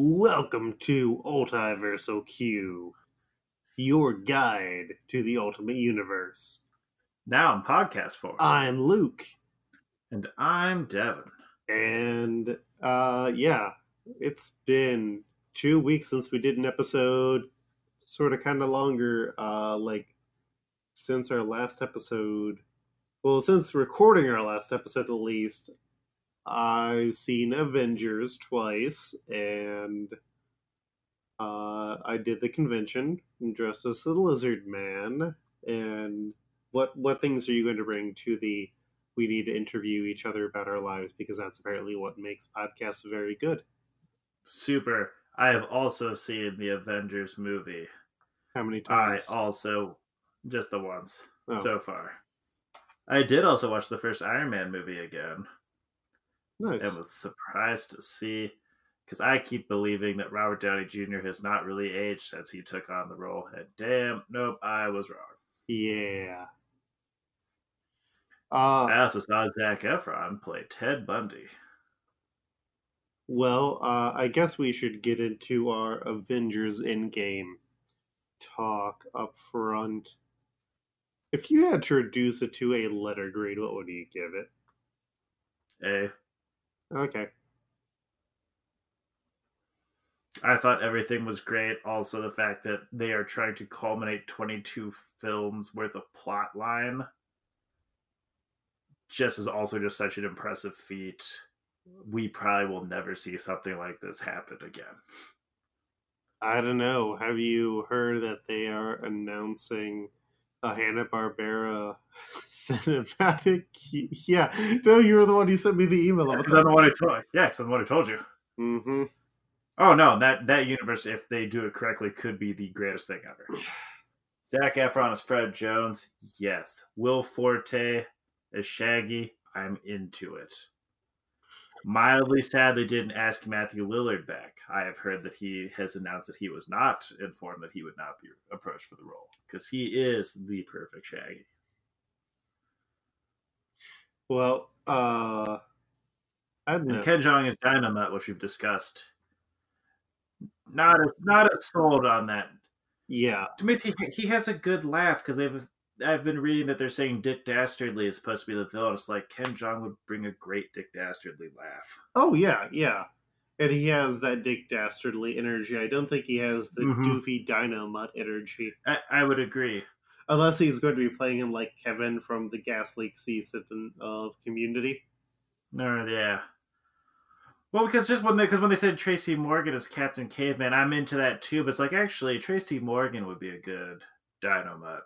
Welcome to Ultiversal Q, your guide to the Ultimate Universe. Now in podcast form. I'm Luke, and I'm Devin. and uh, yeah, it's been two weeks since we did an episode, sort of kind of longer, uh, like since our last episode. Well, since recording our last episode, at least, I've seen Avengers twice, and uh, I did the convention dressed as the Lizard Man. And what what things are you going to bring to the? We need to interview each other about our lives because that's apparently what makes podcasts very good. Super. I have also seen the Avengers movie. How many times? I also just the once Oh. so far. I did also watch the first Iron Man movie again nice. and was surprised to see because I keep believing that Robert Downey Jr. has not really aged since he took on the role. And damn, nope, I was wrong. Yeah. Uh, I also saw Zac Efron play Ted Bundy. well, uh, I guess we should get into our Avengers Endgame talk up front. If you had to reduce it to a letter grade, what would you give it? Eh? Okay. I thought everything was great. Also, the fact that they are trying to culminate 22 films worth of plot line just is also just such an impressive feat. We probably will never see something like this happen again. I don't know. Have you heard that they are announcing a Hanna Barbera cinematic? Yeah. No, you were the one who sent me the email. Because I'm the one who told. Yeah, because I'm the one who told you. Mm-hmm. Oh no, that that universe, if they do it correctly, could be the greatest thing ever. Zac Efron is Fred Jones, yes. Will Forte is Shaggy, I'm into it. Mildly sad they didn't ask Matthew Lillard back. I have heard that he has announced that he was not informed that he would not be approached for the role because he is the perfect Shaggy. Well, uh, I don't know. And Ken Jeong is Dynomutt, which we've discussed. Not as not as sold on that yeah. To me, he, he has a good laugh because they've. I've been reading that they're saying Dick Dastardly is supposed to be the villain. It's like Ken Jeong would bring a great Dick Dastardly laugh. Oh yeah, yeah. And he has that Dick Dastardly energy. I don't think he has the Mhm. doofy Dynomutt energy. I, I would agree. Unless he's going to be playing him like Kevin from the Gas Leak season of Community. No, yeah. Well, because just when they because when they said Tracy Morgan is Captain Caveman, I'm into that too. But it's like actually Tracy Morgan would be a good Dynomutt.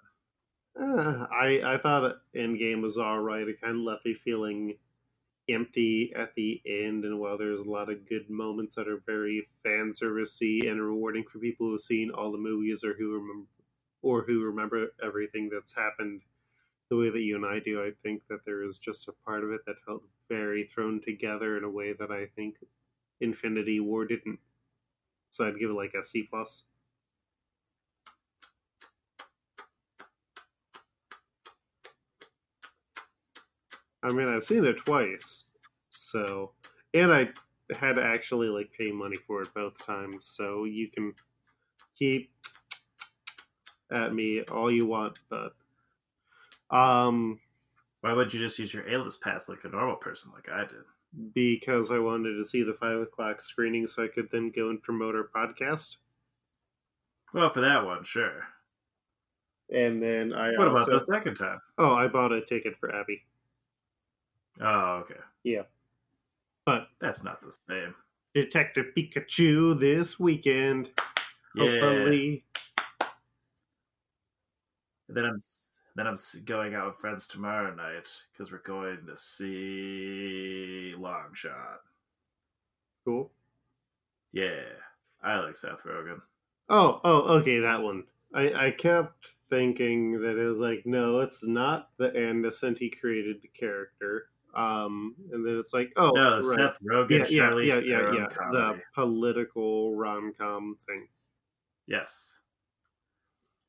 Uh, I I thought Endgame was all right. It kind of left me feeling empty at the end. And while there's a lot of good moments that are very fan servicey and rewarding for people who've seen all the movies or who remember or who remember everything that's happened the way that you and I do, I think that there is just a part of it that felt very thrown together in a way that I think Infinity War didn't. So I'd give it like a C plus. I mean, I've seen it twice, so and I had to actually like pay money for it both times. So you can keep at me all you want, but um, Why would you just use your A-list pass like a normal person, like I did? because I wanted to see the five o'clock screening, so I could then go and promote our podcast. Well, for that one, sure. And then I What also about the second time? oh, I bought a ticket for Abby, Oh, okay. Yeah. But That's not the same. Detective Pikachu this weekend. Yeah. Hopefully, Then I'm then I'm going out with friends tomorrow night because we're going to see Long Shot. cool. Yeah, I like Seth Rogen. Oh, oh, okay, that one. I, I kept thinking that it was like, no, it's not the Anderson he created the character. Um, and then it's like, oh, no, right. Seth Rogen, yeah, yeah, Charlize yeah, yeah, yeah, the political rom com thing. Yes.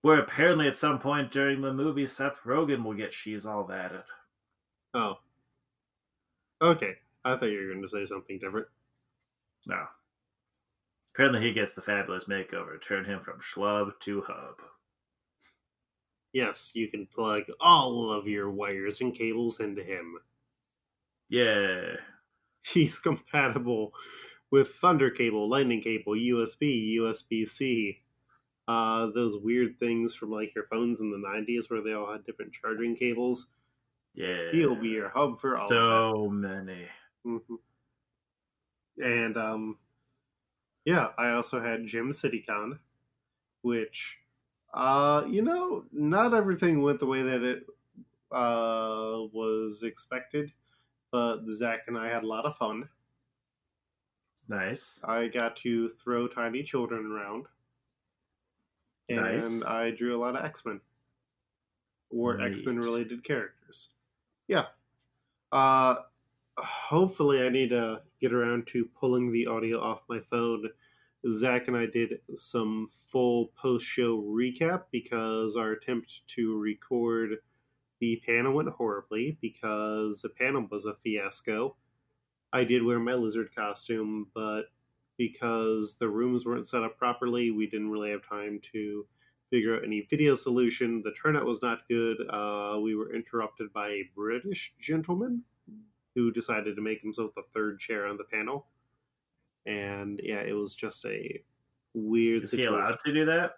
Where apparently at some point during the movie, Seth Rogen will get She's All That. It. Oh, okay. I thought you were going to say something different. No. Apparently, he gets the fabulous makeover, turn him from schlub to hub. Yes, you can plug all of your wires and cables into him. Yeah. He's compatible with Thunder cable, Lightning cable, USB, USB C. Uh, those weird things from like your phones in the 90s where they all had different charging cables. Yeah. He'll be your hub for all so many. hmm And um, yeah, I also had Gym CityCon, which, uh, you know, not everything went the way that it uh, was expected, but Zach and I had a lot of fun. Nice. I got to throw tiny children around, and Nice. I drew a lot of X Men or. X Men related characters. Yeah. Uh, hopefully, I need to get around to pulling the audio off my phone. Zach and I did some full post show recap because our attempt to record the panel went horribly because the panel was a fiasco. I did wear my lizard costume, but because the rooms weren't set up properly, we didn't really have time to figure out any video solution. The turnout was not good. Uh, we were interrupted by a British gentleman who decided to make himself the third chair on the panel. And yeah, it was just a weird Is he allowed to do that?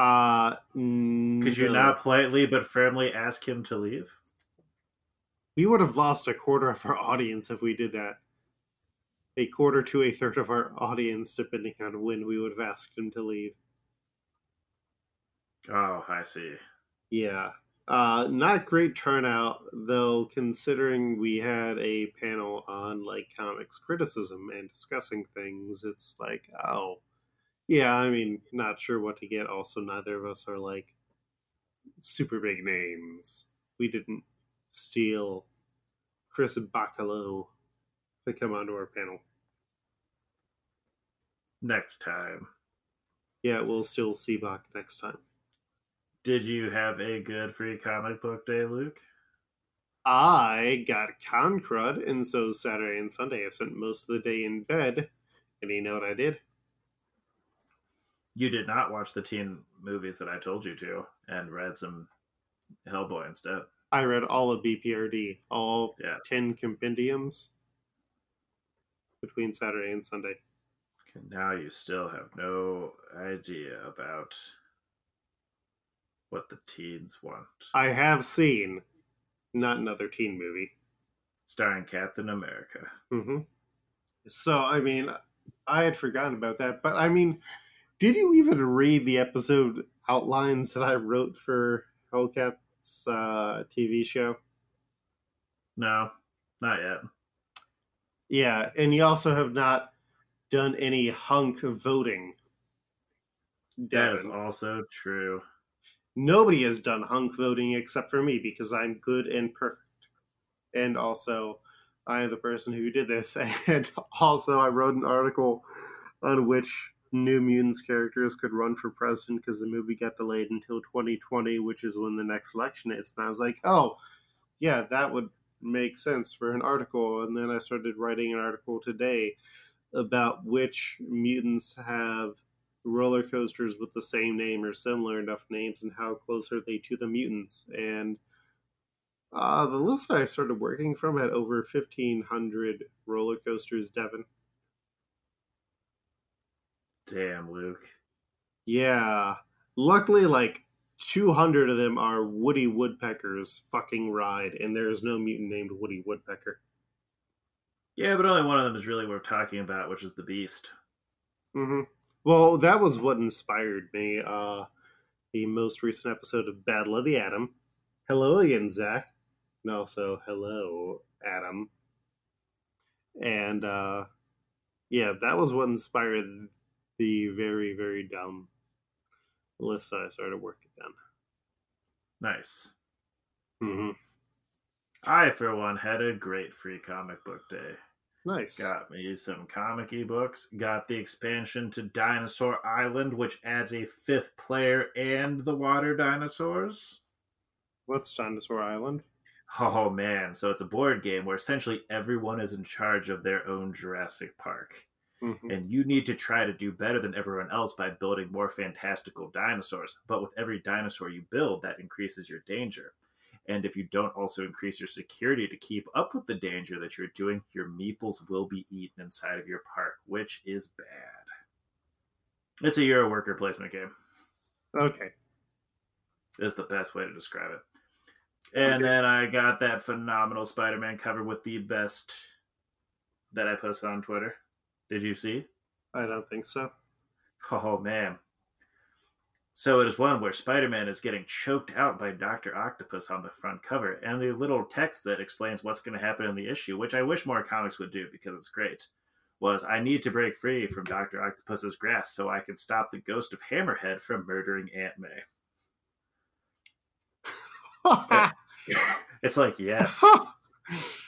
Uh, Could you no. not politely but firmly ask him to leave? We would have lost a quarter of our audience if we did that. A quarter to a third of our audience, depending on when we would have asked him to leave. Oh, I see. Yeah. Uh, not great turnout, though, considering we had a panel on like comics criticism and discussing things. It's like, oh, yeah, I mean, not sure what to get. Also, neither of us are like super big names. We didn't steal Chris Bachalo to come onto our panel. Next time. Yeah, we'll still see Bach next time. Did you have a good free comic book day, Luke? I got con crud, and so Saturday and Sunday I spent most of the day in bed. And you know what I did? You did not watch the teen movies that I told you to and read some Hellboy instead. I read all of BPRD, all Yeah. 10 compendiums between Saturday and Sunday. Okay, now you still have no idea about what the teens want. I have seen not another teen movie. Starring Captain America. hmm So, I mean, I had forgotten about that. But, I mean, did you even read the episode outlines that I wrote for Hellcat's uh, TV show? No, not yet. Yeah, and you also have not done any hunk voting. That is also true. Nobody has done hunk voting except for me because I'm good and perfect. And also, I am the person who did this. And also, I wrote an article on which New Mutants characters could run for president because the movie got delayed until 2020, which is when the next election is. And I was like, oh, yeah, that would make sense for an article. And then I started writing an article today about which mutants have roller coasters with the same name or similar enough names and how close are they to the mutants and uh, the list i started working from had over 1500 roller coasters devin Damn, Luke. yeah luckily like 200 of them are woody woodpecker's fucking ride and there is no mutant named woody woodpecker Yeah, but only one of them is really worth talking about, which is the Beast. hmm Well, that was what inspired me. Uh, the most recent episode of Battle of the Atom. Hello again, Zach. And also, hello, Adam. And uh, yeah, that was what inspired the very, very dumb list that I started working on. Nice. hmm I, for one, had a great free comic book day. Nice. Got me some comic books. Got the expansion to Dinosaur Island, which adds a fifth player and the water dinosaurs. What's Dinosaur Island? Oh man, so it's a board game where essentially everyone is in charge of their own Jurassic Park. Mhm. and you need to try to do better than everyone else by building more fantastical dinosaurs. But with every dinosaur you build, that increases your danger. And if you don't also increase your security to keep up with the danger that you're doing, your meeples will be eaten inside of your park, which is bad. It's a Euro worker placement game Okay. is the best way to describe it. And Okay. then I got that phenomenal Spider-Man cover with the best that I posted on Twitter. Did you see? I don't think so. Oh man. So it is one where Spider-Man is getting choked out by Doctor Octopus on the front cover, and the little text that explains what's going to happen in the issue, which I wish more comics would do because it's great, was I need to break free from Doctor Octopus's grasp so I can stop the ghost of Hammerhead from murdering Aunt May. It's like yes,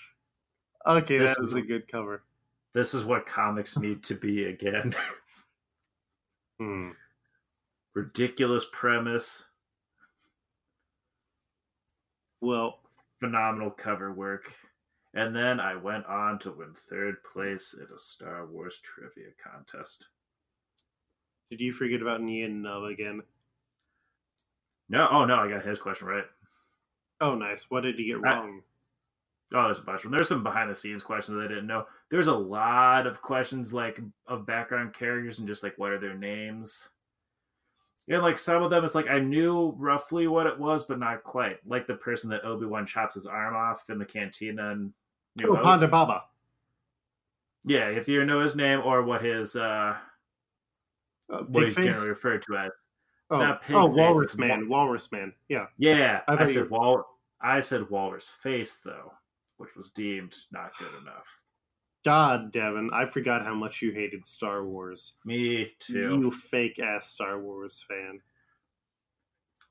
okay, This is a good cover. This is what comics need to be again. Hmm. Ridiculous premise, Well, phenomenal cover work. And then I went on to win third place at a Star Wars trivia contest. did you forget about Nien Nunb again? No, oh no, I got his question right. Oh, nice. What did he get I- wrong? Oh, there's a bunch of them. There's some behind the scenes questions I didn't know. There's a lot of questions like of background characters and just like what are their names. And like some of them, it's like I knew roughly what it was, but not quite. Like the person that Obi Wan chops his arm off in the cantina and New Oh, Hope. Baba. Yeah, if you know his name or what his uh Uh, what he's face? generally referred to as. Oh, oh face, Walrus Man. Walrus Man. Yeah. Yeah, I I, said you- wal. I said walrus face though, which was deemed not good enough. God, Devin, I forgot how much you hated Star Wars. Me too. You fake ass Star Wars fan.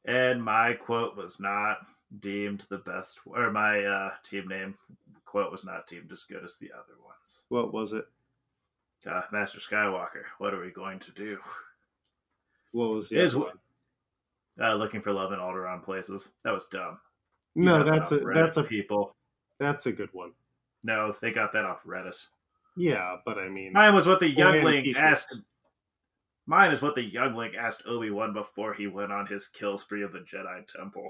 And my quote was not deemed the best, or my uh, team name quote was not deemed as good as the other ones. What was it? Uh, Master Skywalker, what are we going to do? What was the Is other one? Uh, looking for love in Alderaan places. That was dumb. No, that's a that's a people. That's a good one. No, they got that off Reddit. Yeah, but I mean, Mine was what the youngling asked. Mine is what the youngling asked Obi Wan before he went on his kill spree of the Jedi Temple.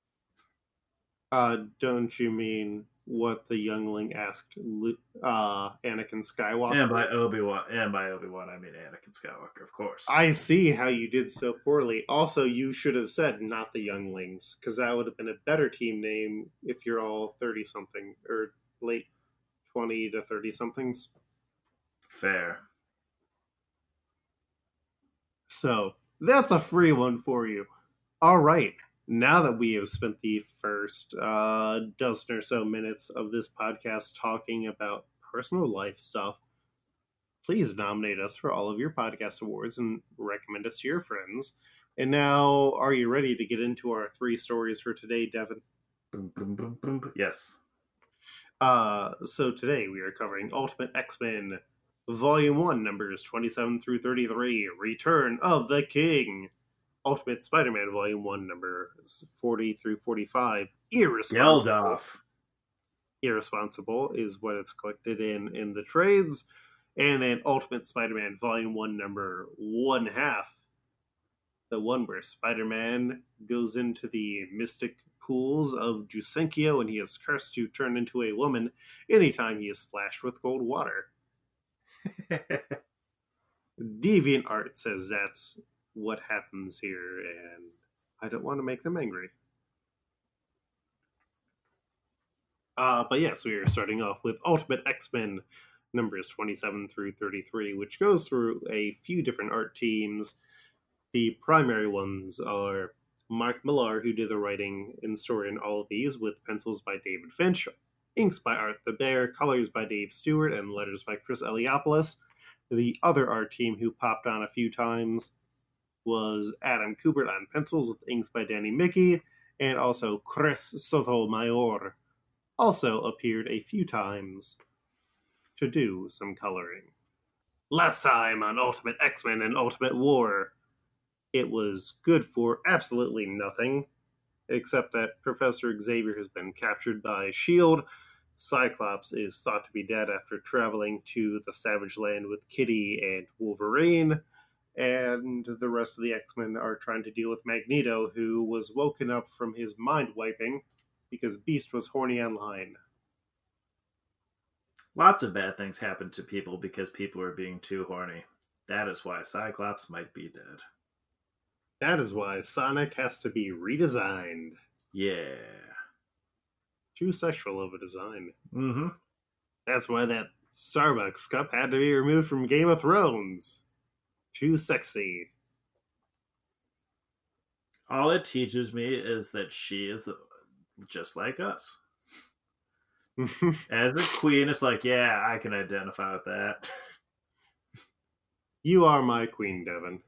uh, don't you mean what the youngling asked uh, Anakin Skywalker? and by Obi Wan, and by Obi Wan, I mean Anakin Skywalker, of course. I see how you did so poorly. Also, you should have said not the younglings, because that would have been a better team name if you're all 30 something or late 20 to 30 somethings. Fair. So that's a free one for you. All right. Now that we have spent the first uh, dozen or so minutes of this podcast talking about personal life stuff, please nominate us for all of your podcast awards and recommend us to your friends. And now, are you ready to get into our three stories for today, Devin? Yes. Uh, so today we are covering Ultimate X Men, Volume 1, numbers 27 through 33, Return of the King. Ultimate Spider Man, Volume 1, numbers 40 through 45, Irresponsible. Geldof. Irresponsible is what it's collected in in the trades. And then Ultimate Spider Man, Volume 1, number 1 half. The one where Spider Man goes into the mystic pools of Jusenkyo and he is cursed to turn into a woman anytime he is splashed with cold water. Deviant Art says that's what happens here, and I don't want to make them angry. Uh, but yes, we are starting off with Ultimate X Men numbers 27 through 33, which goes through a few different art teams. The primary ones are Mark Millar, who did the writing and story in all of these, with pencils by David Finch, inks by Art Thibert, colors by Dave Stewart, and letters by Chris Eliopoulos. The other art team who popped on a few times was Adam Kubert on pencils with inks by Danny Miki, and also Chris Sotomayor also appeared a few times to do some coloring. Last time on Ultimate X Men and Ultimate War, it was good for absolutely nothing, except that Professor Xavier has been captured by S.H.I.E.L.D., Cyclops is thought to be dead after traveling to the Savage Land with Kitty and Wolverine, and the rest of the X Men are trying to deal with Magneto, who was woken up from his mind wiping because Beast was horny online. Lots of bad things happen to people because people are being too horny. That is why Cyclops might be dead. That is why Sonic has to be redesigned. Yeah. Too sexual of a design. Mm-hmm. That's why that Starbucks cup had to be removed from Game of Thrones. Too sexy. All it teaches me is that she is just like us. As a queen, it's like, yeah, I can identify with that. you are my queen, Devin.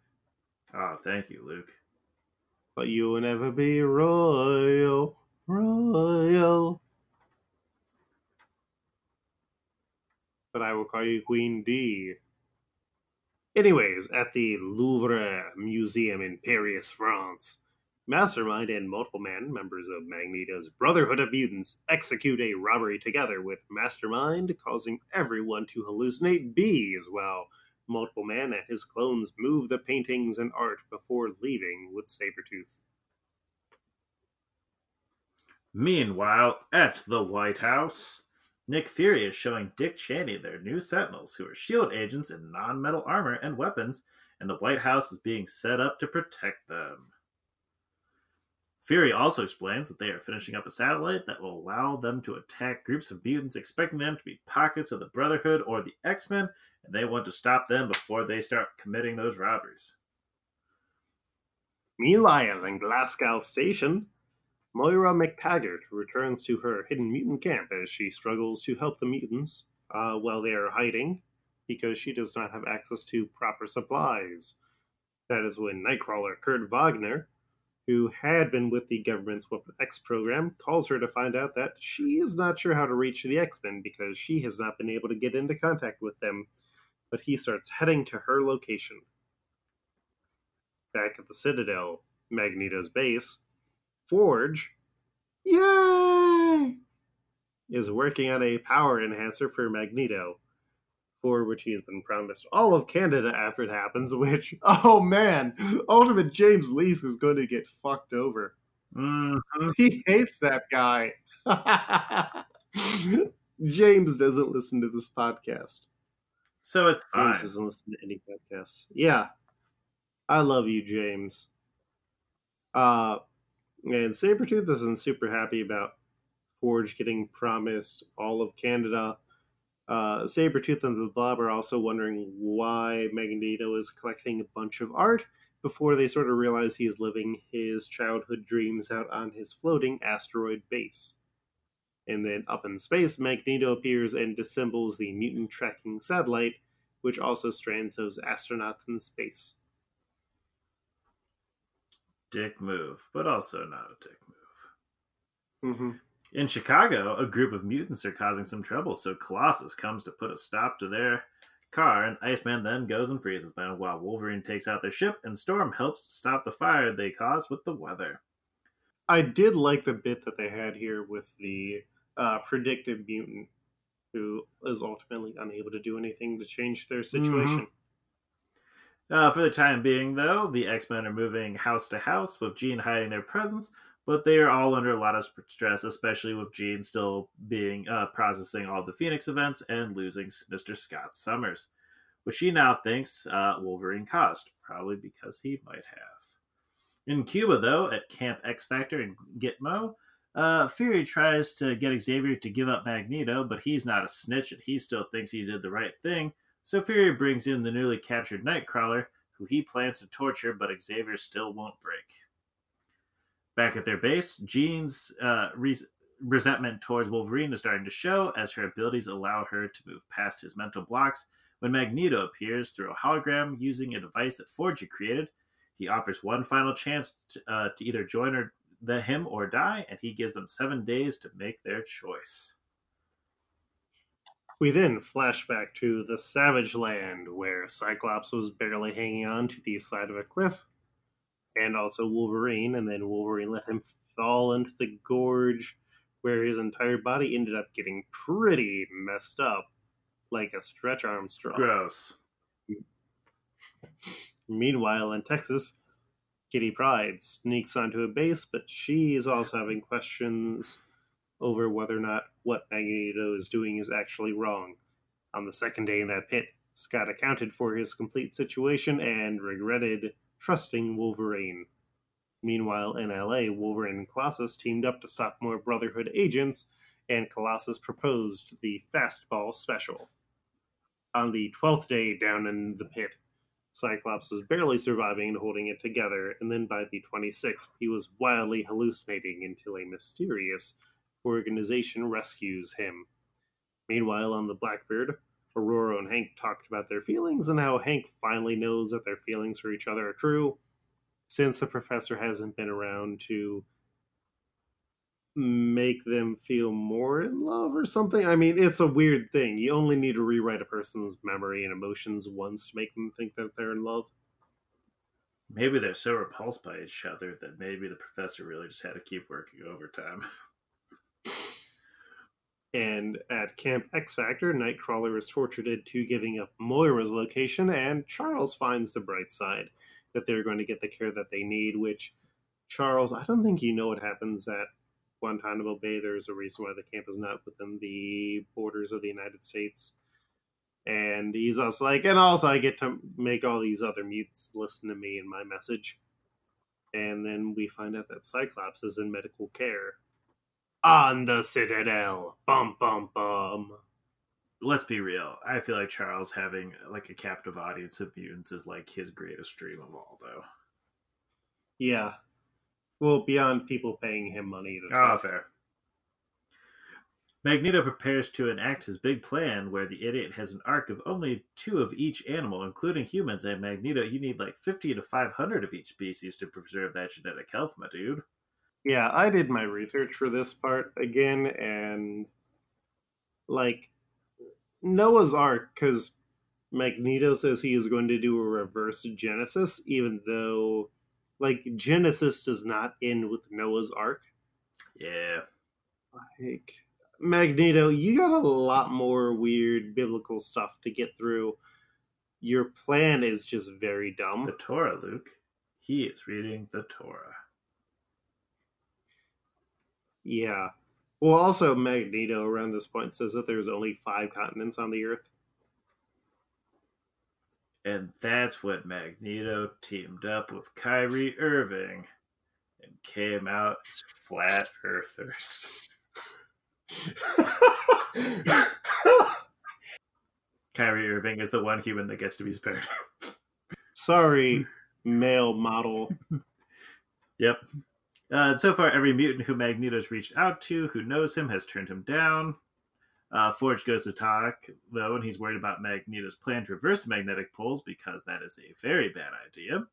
Oh, thank you, Luke. But you will never be royal, royal. But I will call you Queen D. Anyways, at the Louvre Museum in Paris, France, Mastermind and Multiple Man, members of Magneto's Brotherhood of Mutants, execute a robbery together with Mastermind, causing everyone to hallucinate bees while Multiple Man and his clones move the paintings and art before leaving with Sabretooth. Meanwhile, at the White House, Nick Fury is showing Dick Cheney their new Sentinels, who are SHIELD agents in non metal armor and weapons, and the White House is being set up to protect them. Fury also explains that they are finishing up a satellite that will allow them to attack groups of mutants, expecting them to be pockets of the Brotherhood or the X Men, and they want to stop them before they start committing those robberies. Meanwhile, in Glasgow Station, Moira MacTaggert returns to her hidden mutant camp as she struggles to help the mutants uh, while they are hiding because she does not have access to proper supplies. That is when Nightcrawler Kurt Wagner who had been with the government's Weapon X program, calls her to find out that she is not sure how to reach the X Men because she has not been able to get into contact with them. But he starts heading to her location. Back at the Citadel, Magneto's base, Forge, yay, is working on a power enhancer for Magneto for which he has been promised all of Canada after it happens, which, oh man, Ultimate James Lees is going to get fucked over. Mm-hmm. He hates that guy. James doesn't listen to this podcast. So it's fine. James doesn't listen to any podcasts. Yeah. I love you, James. Uh, and Sabretooth isn't super happy about Forge getting promised all of Canada uh, Sabretooth and the Blob are also wondering why Magneto is collecting a bunch of art before they sort of realize he is living his childhood dreams out on his floating asteroid base. And then up in space, Magneto appears and disassembles the mutant tracking satellite, which also strands those astronauts in space. Dick move, but also not a dick move. Mm-hmm. In Chicago, a group of mutants are causing some trouble, so Colossus comes to put a stop to their car, and Iceman then goes and freezes them while Wolverine takes out their ship, and Storm helps stop the fire they cause with the weather. I did like the bit that they had here with the uh, predictive mutant who is ultimately unable to do anything to change their situation. Mm-hmm. Uh, for the time being, though, the X Men are moving house to house with Jean hiding their presence but they are all under a lot of stress, especially with Jean still being uh, processing all the Phoenix events and losing Mr. Scott Summers, which she now thinks uh, Wolverine caused, probably because he might have. In Cuba, though, at Camp X Factor in Gitmo, uh, Fury tries to get Xavier to give up Magneto, but he's not a snitch and he still thinks he did the right thing. So brings in the newly captured Nightcrawler, who he plans to torture, but Xavier still won't break. Back at their base, Jean's uh, re- resentment towards Wolverine is starting to show as her abilities allow her to move past his mental blocks. When Magneto appears through a hologram using a device that Forge created, he offers one final chance to, uh, to either join the him or die, and he gives them seven days to make their choice. We then flash back to the Savage Land, where Cyclops was barely hanging on to the side of a cliff and also Wolverine, and then Wolverine let him fall into the gorge where his entire body ended up getting pretty messed up, like a stretch Armstrong. Gross. Meanwhile, in Texas, Kitty Pryde sneaks onto a base, but she is also having questions over whether or not what Magneto is doing is actually wrong. On the second day in that pit, Scott accounted for his complete situation and regretted trusting Wolverine. Meanwhile, in LA, Wolverine and Colossus teamed up to stop more Brotherhood agents, and Colossus proposed the fastball special. On the 12th day down in the pit, Cyclops was barely surviving and holding it together, and then by the 26th, he was wildly hallucinating until a mysterious organization rescues him. Meanwhile, on the Blackbird, Ororo and Hank talked about their feelings and how Hank finally knows that their feelings for each other are true, since the professor hasn't been around to make them feel more in love or something. I mean, it's a weird thing. You only need to rewrite a person's memory and emotions once to make them think that they're in love. Maybe they're so repulsed by each other that maybe the professor really just had to keep working overtime. And at Camp X Factor, Nightcrawler is tortured into giving up Moira's location, and Charles finds the bright side that they're going to get the care that they need, which Charles, I don't think you know what happens at Guantanamo Bay. There's a reason why the camp is not within the borders of the United States. And he's also like, and also I get to make all these other mutes listen to me and my message. And then we find out that Cyclops is in medical care on the Citadel. Bum bum bum. Let's be real. I feel like Charles having like a captive audience of mutants is like his greatest dream of all, though. Yeah. Well, beyond people paying him money to Oh, fair. Magneto prepares to enact his big plan where the idiot has an arc of only two of each animal, including humans, and Magneto, you need like 50 to 500 of each species to preserve that genetic health, my dude. Yeah, I did my research for this part again, and like Noah's Ark, because Magneto says he is going to do a reverse Genesis, even though like Genesis does not end with Noah's Ark. Yeah. Like Magneto, you got a lot more weird biblical stuff to get through. Your plan is just very dumb. The Torah, Luke. He is reading the Torah. Yeah. Well, also Magneto around this point says that there's only five continents on the Earth. And that's when Magneto teamed up with Kyrie Irving and came out as flat earthers. Kyrie Irving is the one human that gets to be spared. Sorry, male model. Yep. Uh, so far, every mutant who Magneto's reached out to, who knows him, has turned him down. Uh, Forge goes to talk, though, and he's worried about Magneto's plan to reverse the magnetic poles because that is a very bad idea.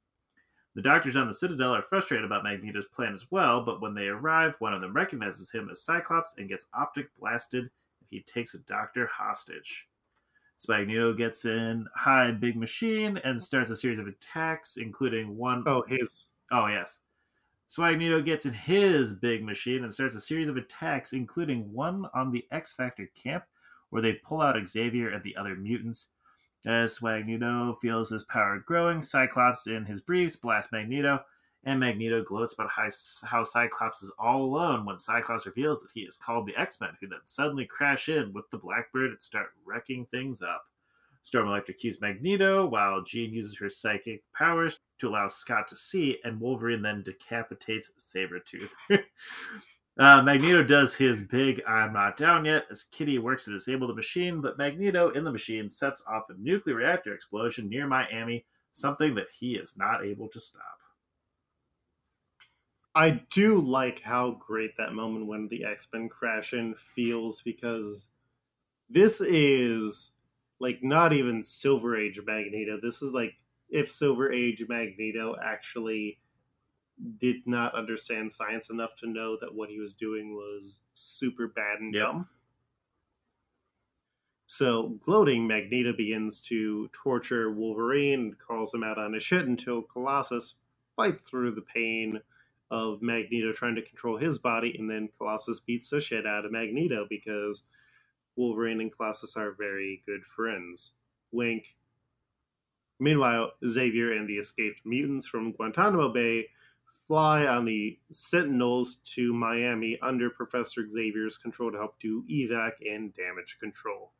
The doctors on the Citadel are frustrated about Magneto's plan as well, but when they arrive, one of them recognizes him as Cyclops and gets optic blasted. He takes a doctor hostage. So Magneto gets in high big machine and starts a series of attacks, including one Oh, his. Oh, yes. So Magneto gets in his big machine and starts a series of attacks, including one on the X Factor camp, where they pull out Xavier and the other mutants. As Magneto feels his power growing, Cyclops in his briefs blasts Magneto, and Magneto gloats about how, how Cyclops is all alone when Cyclops reveals that he is called the X Men, who then suddenly crash in with the Blackbird and start wrecking things up. Storm electrocutes Magneto, while Jean uses her psychic powers to allow Scott to see, and Wolverine then decapitates Sabretooth. uh, Magneto does his big I'm not down yet as Kitty works to disable the machine, but Magneto in the machine sets off a nuclear reactor explosion near Miami, something that he is not able to stop. I do like how great that moment when the X Men crash in feels because this is like not even Silver Age Magneto. This is like if Silver Age Magneto actually did not understand science enough to know that what he was doing was super bad and Yep. dumb. So, gloating, Magneto begins to torture Wolverine and calls him out on his shit until Colossus fights through the pain of Magneto trying to control his body, and then Colossus beats the shit out of Magneto because Wolverine and Colossus are very good friends. Wink. Meanwhile, Xavier and the escaped mutants from Guantanamo Bay fly on the Sentinels to Miami under Professor Xavier's control to help do evac and damage control.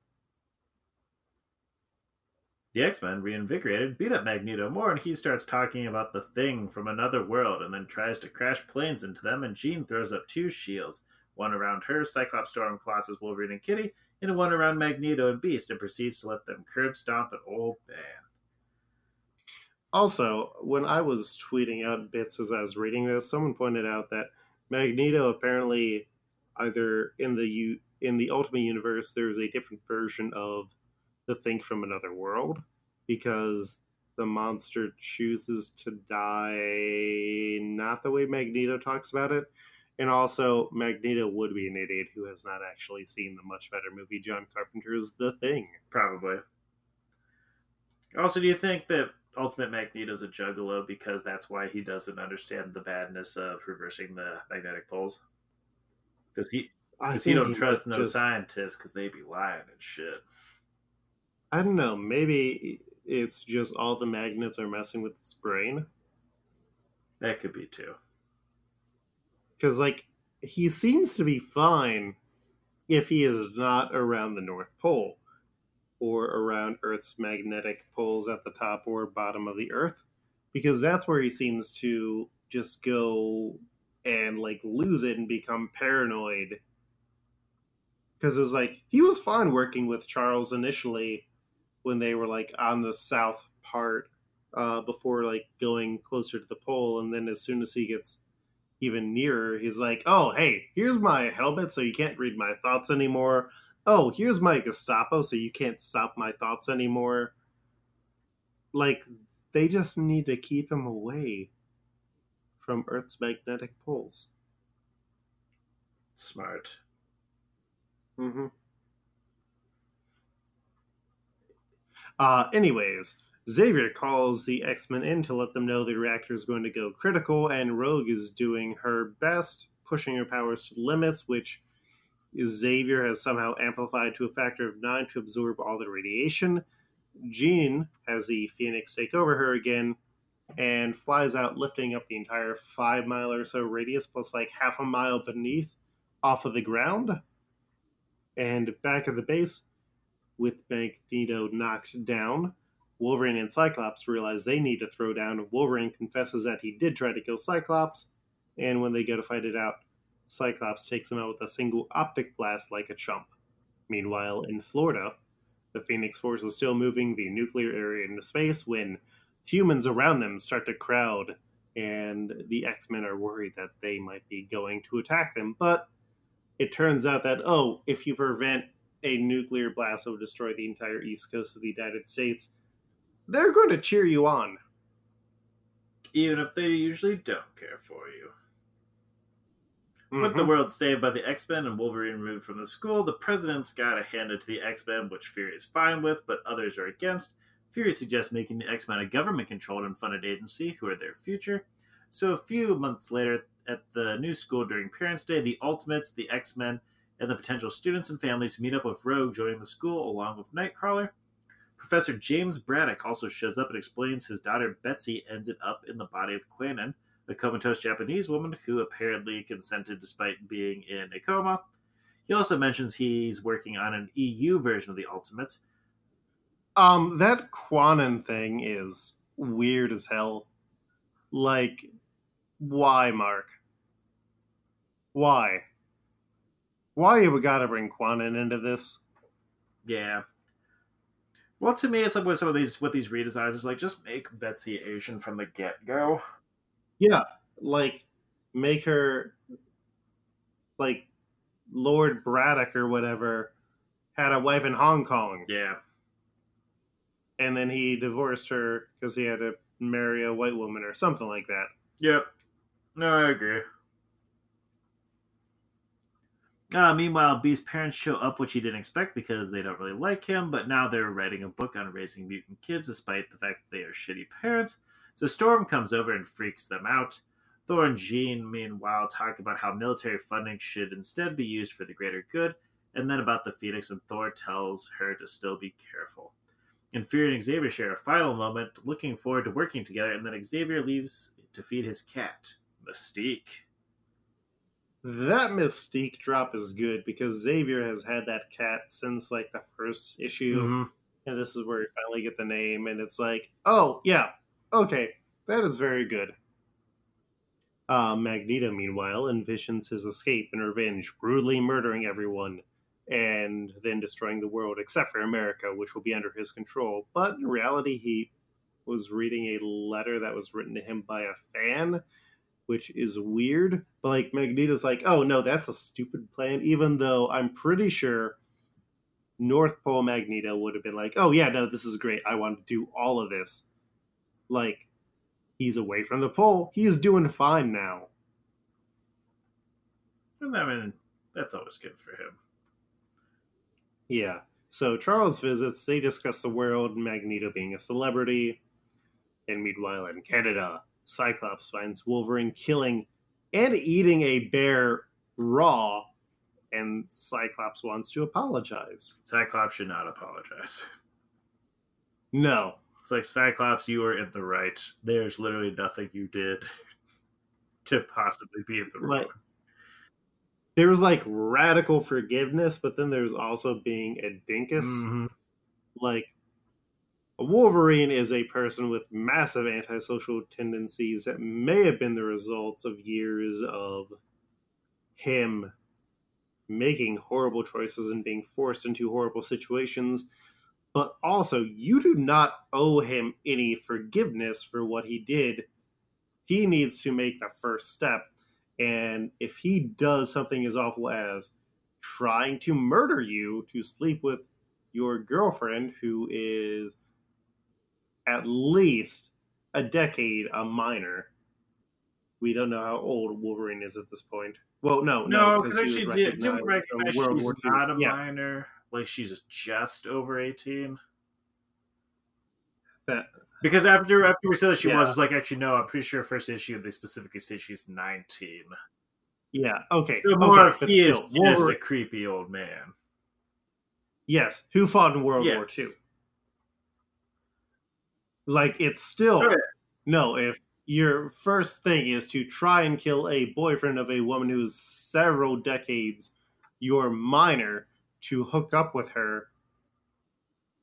The X Men, reinvigorated, beat up Magneto more, and he starts talking about the thing from another world and then tries to crash planes into them. And Jean throws up two shields one around her, Cyclops, Storm, Colossus, Wolverine, and Kitty, and one around Magneto and Beast, and proceeds to let them curb stomp an old man. Also, when I was tweeting out bits as I was reading this, someone pointed out that Magneto apparently either in the U- in the Ultimate Universe there's a different version of the thing from another world because the monster chooses to die not the way Magneto talks about it. And also, Magneto would be an idiot who has not actually seen the much better movie John Carpenter's The Thing. Probably. Also, do you think that Ultimate Magneto's a juggalo because that's why he doesn't understand the badness of reversing the magnetic poles? Because he, cause he don't trust no just, scientists because they be lying and shit. I don't know. Maybe it's just all the magnets are messing with his brain. That could be too. Because, like, he seems to be fine if he is not around the North Pole or around Earth's magnetic poles at the top or bottom of the Earth, because that's where he seems to just go and like lose it and become paranoid. Because it was like he was fine working with Charles initially when they were like on the south part uh, before like going closer to the pole, and then as soon as he gets even nearer, he's like, "Oh, hey, here's my helmet, so you can't read my thoughts anymore oh, here's my Gestapo, so you can't stop my thoughts anymore. Like, they just need to keep him away from Earth's magnetic poles. Smart. Mm-hmm. Uh, anyways, Xavier calls the X Men in to let them know the reactor is going to go critical, and Rogue is doing her best, pushing her powers to limits, which Xavier has somehow amplified to a factor of nine to absorb all the radiation. Jean has the Phoenix take over her again and flies out, lifting up the entire five mile or so radius, plus like half a mile beneath off of the ground. And back at the base, with Magneto knocked down, Wolverine and Cyclops realize they need to throw down. Wolverine confesses that he did try to kill Cyclops, and when they go to fight it out, Cyclops takes him out with a single optic blast like a chump. Meanwhile, in Florida, the Phoenix Force is still moving the nuclear area into space when humans around them start to crowd, and the X Men are worried that they might be going to attack them. But it turns out that, oh, if you prevent a nuclear blast that would destroy the entire east coast of the United States, they're going to cheer you on. Even if they usually don't care for you. Mm-hmm. With the mm-hmm. world saved by the X Men and Wolverine removed from the school, the president's got to hand it to the X Men, which Fury is fine with, but others are against. Fury suggests making the X Men a government controlled and funded agency who are their future. So, a few months later, at the new school during Parents' Day, the Ultimates, the X Men, and the potential students and families meet up with Rogue joining the school along with Nightcrawler. Professor James Braddock also shows up and explains his daughter Betsy ended up in the body of Kwannon a comatose Japanese woman who apparently consented despite being in a coma. He also mentions he's working on an EU version of the Ultimates. Um, that Kwannon thing is weird as hell. Like, why, Mark? Why? Why you gotta bring Kwannon into this? Yeah. Well, to me, it's like with some of these with these redesigns, it's like just make Betsy Asian from the get go. Yeah, like make her like Lord Braddock or whatever had a wife in Hong Kong. Yeah. And then he divorced her because he had to marry a white woman or something like that. Yep. No, I agree. Uh, meanwhile, Beast's parents show up, which he didn't expect because they don't really like him, but now they're writing a book on raising mutant kids despite the fact that they are shitty parents. So Storm comes over and freaks them out. Thor and Jean, meanwhile, talk about how military funding should instead be used for the greater good, and then about the Phoenix, and Thor tells her to still be careful. And Fury and Xavier share a final moment, looking forward to working together, and then Xavier leaves to feed his cat, Mystique. That Mystique drop is good because Xavier has had that cat since like the first issue, Mm-hmm. and this is where we finally get the name, and it's like, oh yeah, okay, that is very good. Uh, Magneto, meanwhile, envisions his escape and revenge, brutally murdering everyone, and then destroying the world except for America, which will be under his control. But in reality, he was reading a letter that was written to him by a fan, which is weird. But like Magneto's like, oh no, that's a stupid plan, even though I'm pretty sure North Pole Magneto would have been like, oh yeah, no, this is great. I want to do all of this. Like, he's away from the pole. He's doing fine now. And I mean, that's always good for him. Yeah. So Charles visits, they discuss the world, Magneto being a celebrity. And meanwhile, in Canada, Cyclops finds Wolverine killing and eating a bear raw, and Cyclops wants to apologize. Cyclops should not apologize. No. It's like Cyclops, you were in the right. There's literally nothing you did to possibly be in the wrong. Like- There was like radical forgiveness, but then there's also being a dinkus. Mhm. like a Wolverine is a person with massive antisocial tendencies that may have been the results of years of him making horrible choices and being forced into horrible situations. But also, you do not owe him any forgiveness for what he did. He needs to make the first step. And if he does something as awful as trying to murder you to sleep with your girlfriend who is at least a decade a minor. We don't know how old Wolverine is at this point. Well, no, No, no, because he actually, was did, didn't recognize World she's not a yeah, minor. Like she's just over eighteen. that, Because after after we said that she Yeah. was, it was like actually no. I'm pretty sure first issue they specifically say she's nineteen. yeah, okay. So more okay, he is still, just a creepy old man. yes, who fought in World War II. Like, it's still, Okay. no, if your first thing is to try and kill a boyfriend of a woman who's several decades your minor to hook up with her,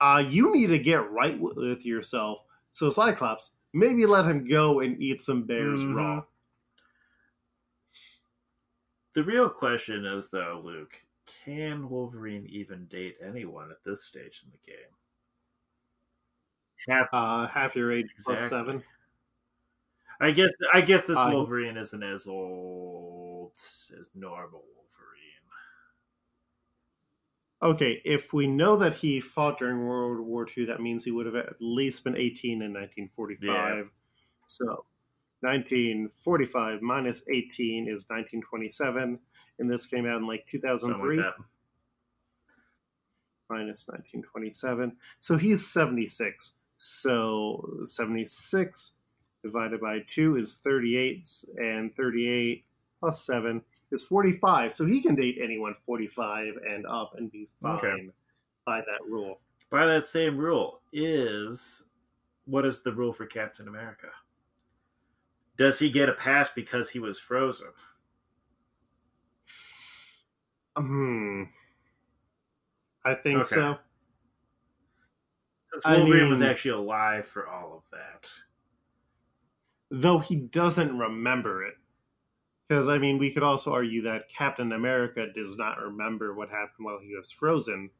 uh, you need to get right with yourself. So, Cyclops, maybe let him go and eat some bears Mhm. raw. The real question is though, Luke, can Wolverine even date anyone at this stage in the game? Half Uh, half your age plus Exactly. seven. I guess I guess this Uh, Wolverine isn't as old as normal Wolverine. Okay, if we know that he fought during World War II, that means he would have at least been 18 in 1945. So 1945 minus 18 is 1927, and this came out in like 2003 like minus 1927 So he's 76. So 76 divided by 2 is 38, and 38 plus 7 is 45. So he can date anyone 45 and up and be fine Okay. by that rule. By that same rule, is what is the rule for Captain America? Does he get a pass because he was frozen? Hmm. I think Okay. so. Since Wolverine I mean, was actually alive for all of that. Though he doesn't remember it. Because, I mean, we could also argue that Captain America does not remember what happened while he was frozen,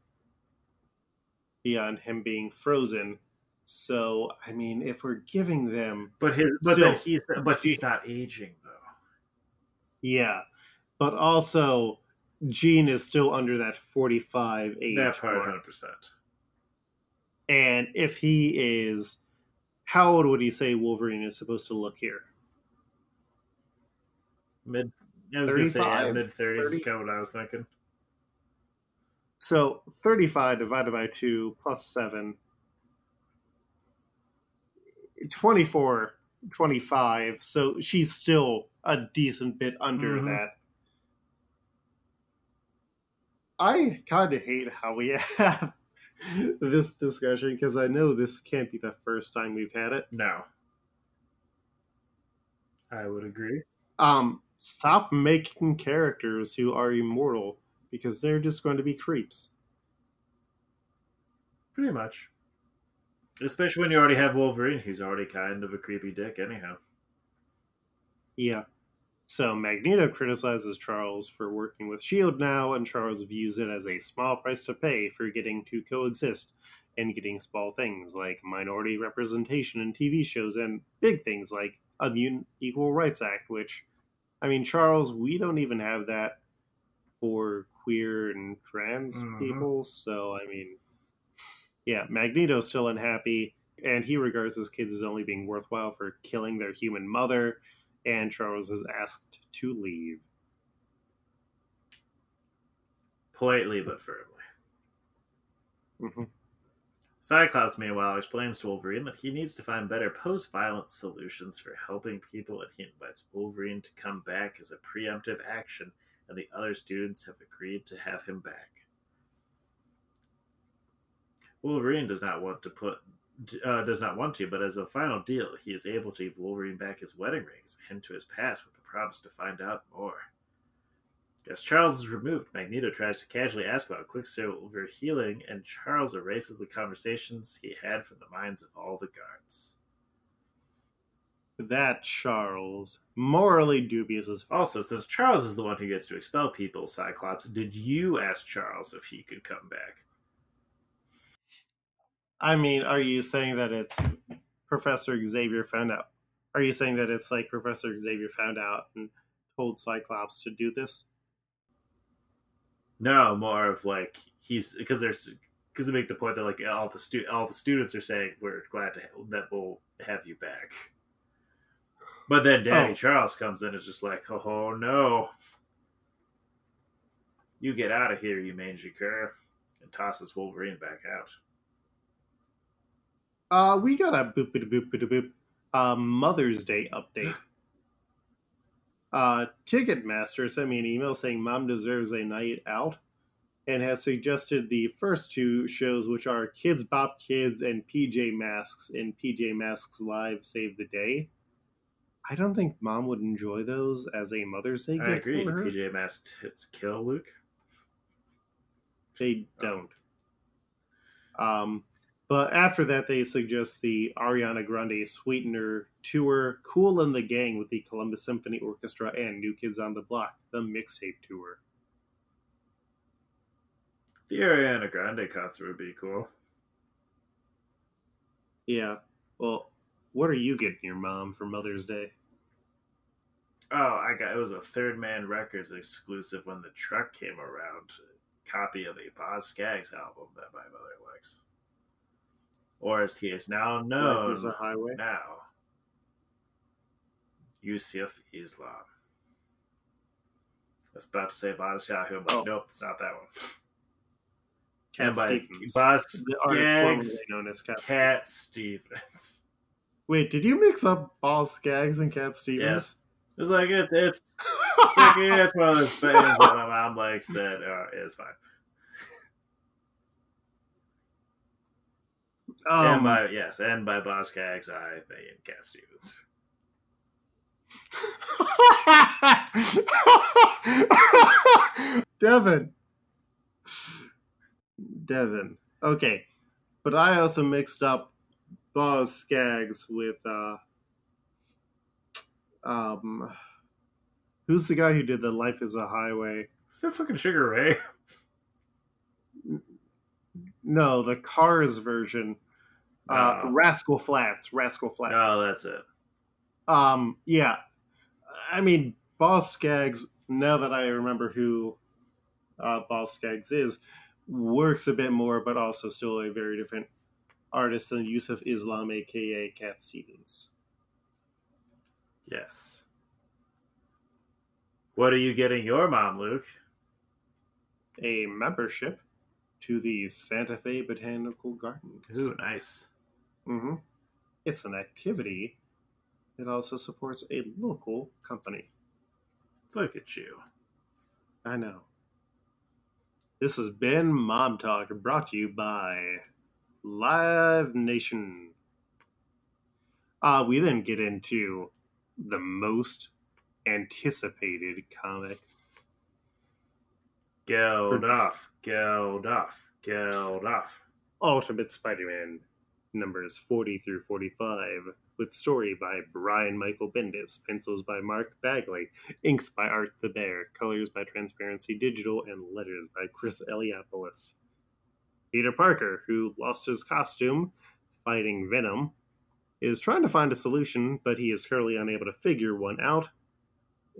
beyond him being frozen. So, I mean, if we're giving them. But, his, but, so, he's, but he's not aging, though. Yeah. But also, Jean is still under that 45 age. That part, 100%. And if he is. How old would he say Wolverine is supposed to look here? Mid, I was gonna say yeah, 35, mid thirties 30. is kind of what I was thinking. So 35 divided by 2 plus 7. 24. 25, so she's still a decent bit under Mhm. that. I kind of hate how we have this discussion because I know this can't be the first time we've had it. No. I would agree. Um, stop making characters who are immortal because they're just going to be creeps. Pretty much. Especially when you already have Wolverine, who's already kind of a creepy dick, anyhow. Yeah. So Magneto criticizes Charles for working with S.H.I.E.L.D. Now, and Charles views it as a small price to pay for getting to coexist and getting small things like minority representation in TV shows and big things like a Mutant Equal Rights Act, which, I mean, Charles, we don't even have that for queer and trans Mhm. people. So, I mean, yeah, Magneto's still unhappy, and he regards his kids as only being worthwhile for killing their human mother and Charles is asked to leave. Politely but firmly. Mhm. Cyclops, meanwhile, explains to Wolverine that he needs to find better post violence solutions for helping people, and he invites Wolverine to come back as a preemptive action, and the other students have agreed to have him back. Wolverine does not want to put. Uh, does not want to, but as a final deal, he is able to give Wolverine back his wedding rings, a hint to his past with the promise to find out more. As Charles is removed, Magneto tries to casually ask about Quicksilver healing, and Charles erases the conversations he had from the minds of all the guards. That Charles, morally dubious as fuck. Also, since Charles is the one who gets to expel people, Cyclops, did you ask Charles if he could come back? I mean, are you saying that it's Professor Xavier found out? Are you saying that it's like Professor Xavier found out and told Cyclops to do this? No, more of like he's because there's because they make the point that like all the stu- all the students are saying we're glad to that we'll have you back. But then Daddy Oh. Charles comes in and is just like, oh, oh no, you get out of here, you mangy cur, and tosses Wolverine back out. Uh, we got a boop boop boop boop boop uh, Mother's Day update. Uh, Ticketmaster sent me an email saying Mom deserves a night out and has suggested the first two shows, which are Kidz Bop Kids and PJ Masks in PJ Masks Live Save the Day. I don't think Mom would enjoy those as a Mother's Day I agree. for her. PJ Masks hits kill Luke. They don't. Um, but after that, they suggest the Ariana Grande Sweetener tour, Kool and the Gang with the Columbus Symphony Orchestra and New Kids on the Block, the mixtape tour. The Ariana Grande concert would be cool. Yeah. Well, what are you getting your mom for Mother's Day? Oh, I got it was a Third Man Records exclusive when the truck came around. Copy of a Boz Scaggs album that my mother likes, or as he is now Life known is a highway. now, Yusuf Islam. I was about to say Boz Yahoo, but Oh. nope, it's not that one. Cat Stevens. Boz the artist formerly known as Cat. Cat Stevens. Wait, did you mix up Boz Scaggs and Cat Stevens? Yes. It's like it, it's It's like, yeah, it's one of those bands that my mom likes that uh, is fine. And um, by yes, and by Boz Scaggs, I and Cat Stevens. Devin. Devin. Okay. But I also mixed up Boz Scaggs with uh um who's the guy who did the Life is a Highway? Is that fucking Sugar Ray? No, the Cars version. Uh No. Rascal Flatts. Rascal Flatts. No, that's it. Um, yeah. I mean, Boz Scaggs, now that I remember who uh, Boz Scaggs is, works a bit more, but also still a very different artist than Yusuf Islam, aka Cat Stevens. Yes. What are you getting your mom, Luke? A membership to the Santa Fe Botanical Gardens. Ooh, nice. Hmm It's an activity It also supports a local company. Look at you. I know. This has been Mom Talk, brought to you by Live Nation. Uh, we then get into the most anticipated comic. Geldoff, Geldoff, Geldoff. Ultimate Spider-Man numbers 40 through 45 with story by Brian Michael Bendis, pencils by Mark Bagley, inks by Art Thibert, colors by Transparency Digital, and letters by Chris Eliopoulos. Peter Parker, who lost his costume fighting Venom, is trying to find a solution, but he is currently unable to figure one out.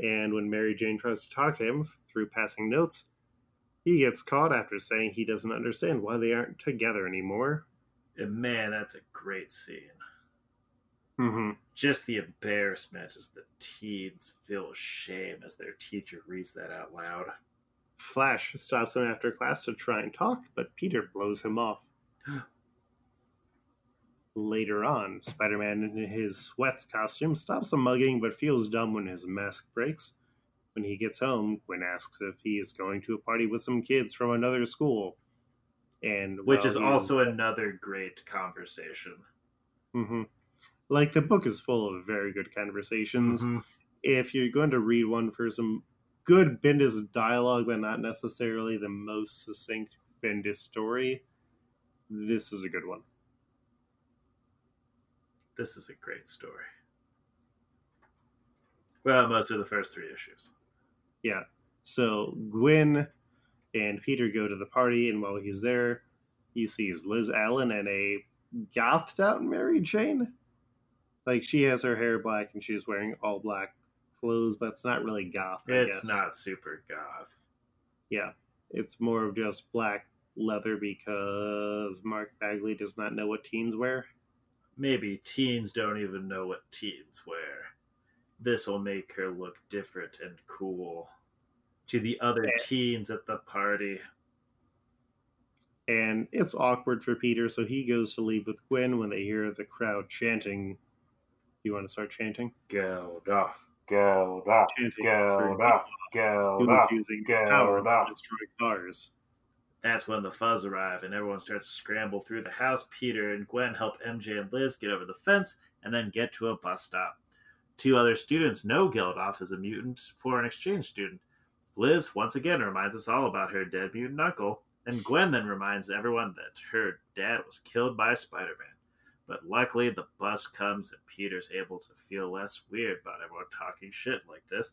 And when Mary Jane tries to talk to him through passing notes, he gets caught after saying he doesn't understand why they aren't together anymore. And man, that's a great scene. Mm-hmm. Just the embarrassment as the teens feel shame as their teacher reads that out loud. Flash stops him after class to try and talk, but Peter blows him off. Later on, Spider Man in his sweats costume stops a mugging but feels dumb when his mask breaks. When he gets home, Gwen asks if he is going to a party with some kids from another school. And Which well, is also another great conversation. Mhm. like the book is full of very good conversations. Mhm. If you're going to read one for some good Bendis dialogue, but not necessarily the most succinct Bendis story, this is a good one. This is a great story. Well, most of the first three issues. Yeah. So Gwen and Peter go to the party, and while he's there, he sees Liz Allen and a gothed out Mary Jane. Like she has her hair black and she's wearing all black clothes, but it's not really goth. I It's guess. not super goth. Yeah, it's more of just black leather because Mark Bagley does not know what teens wear. Maybe teens don't even know what teens wear. This will make her look different and cool to the other Yeah. teens at the party. And it's awkward for Peter, so he goes to leave with Gwen when they hear the crowd chanting. You want to start chanting? Geldoff, Geldoff, Chanting Geldoff, Who's Geldoff. using go power to destroy cars. That's when the fuzz arrive and everyone starts to scramble through the house. Peter and Gwen help MJ and Liz get over the fence and then get to a bus stop. Two other students know Geldoff is a mutant foreign exchange student. Liz once again reminds us all about her dead mutant uncle, and Gwen then reminds everyone that her dad was killed by Spider Man. But luckily, the bus comes and Peter's able to feel less weird about everyone talking shit like this.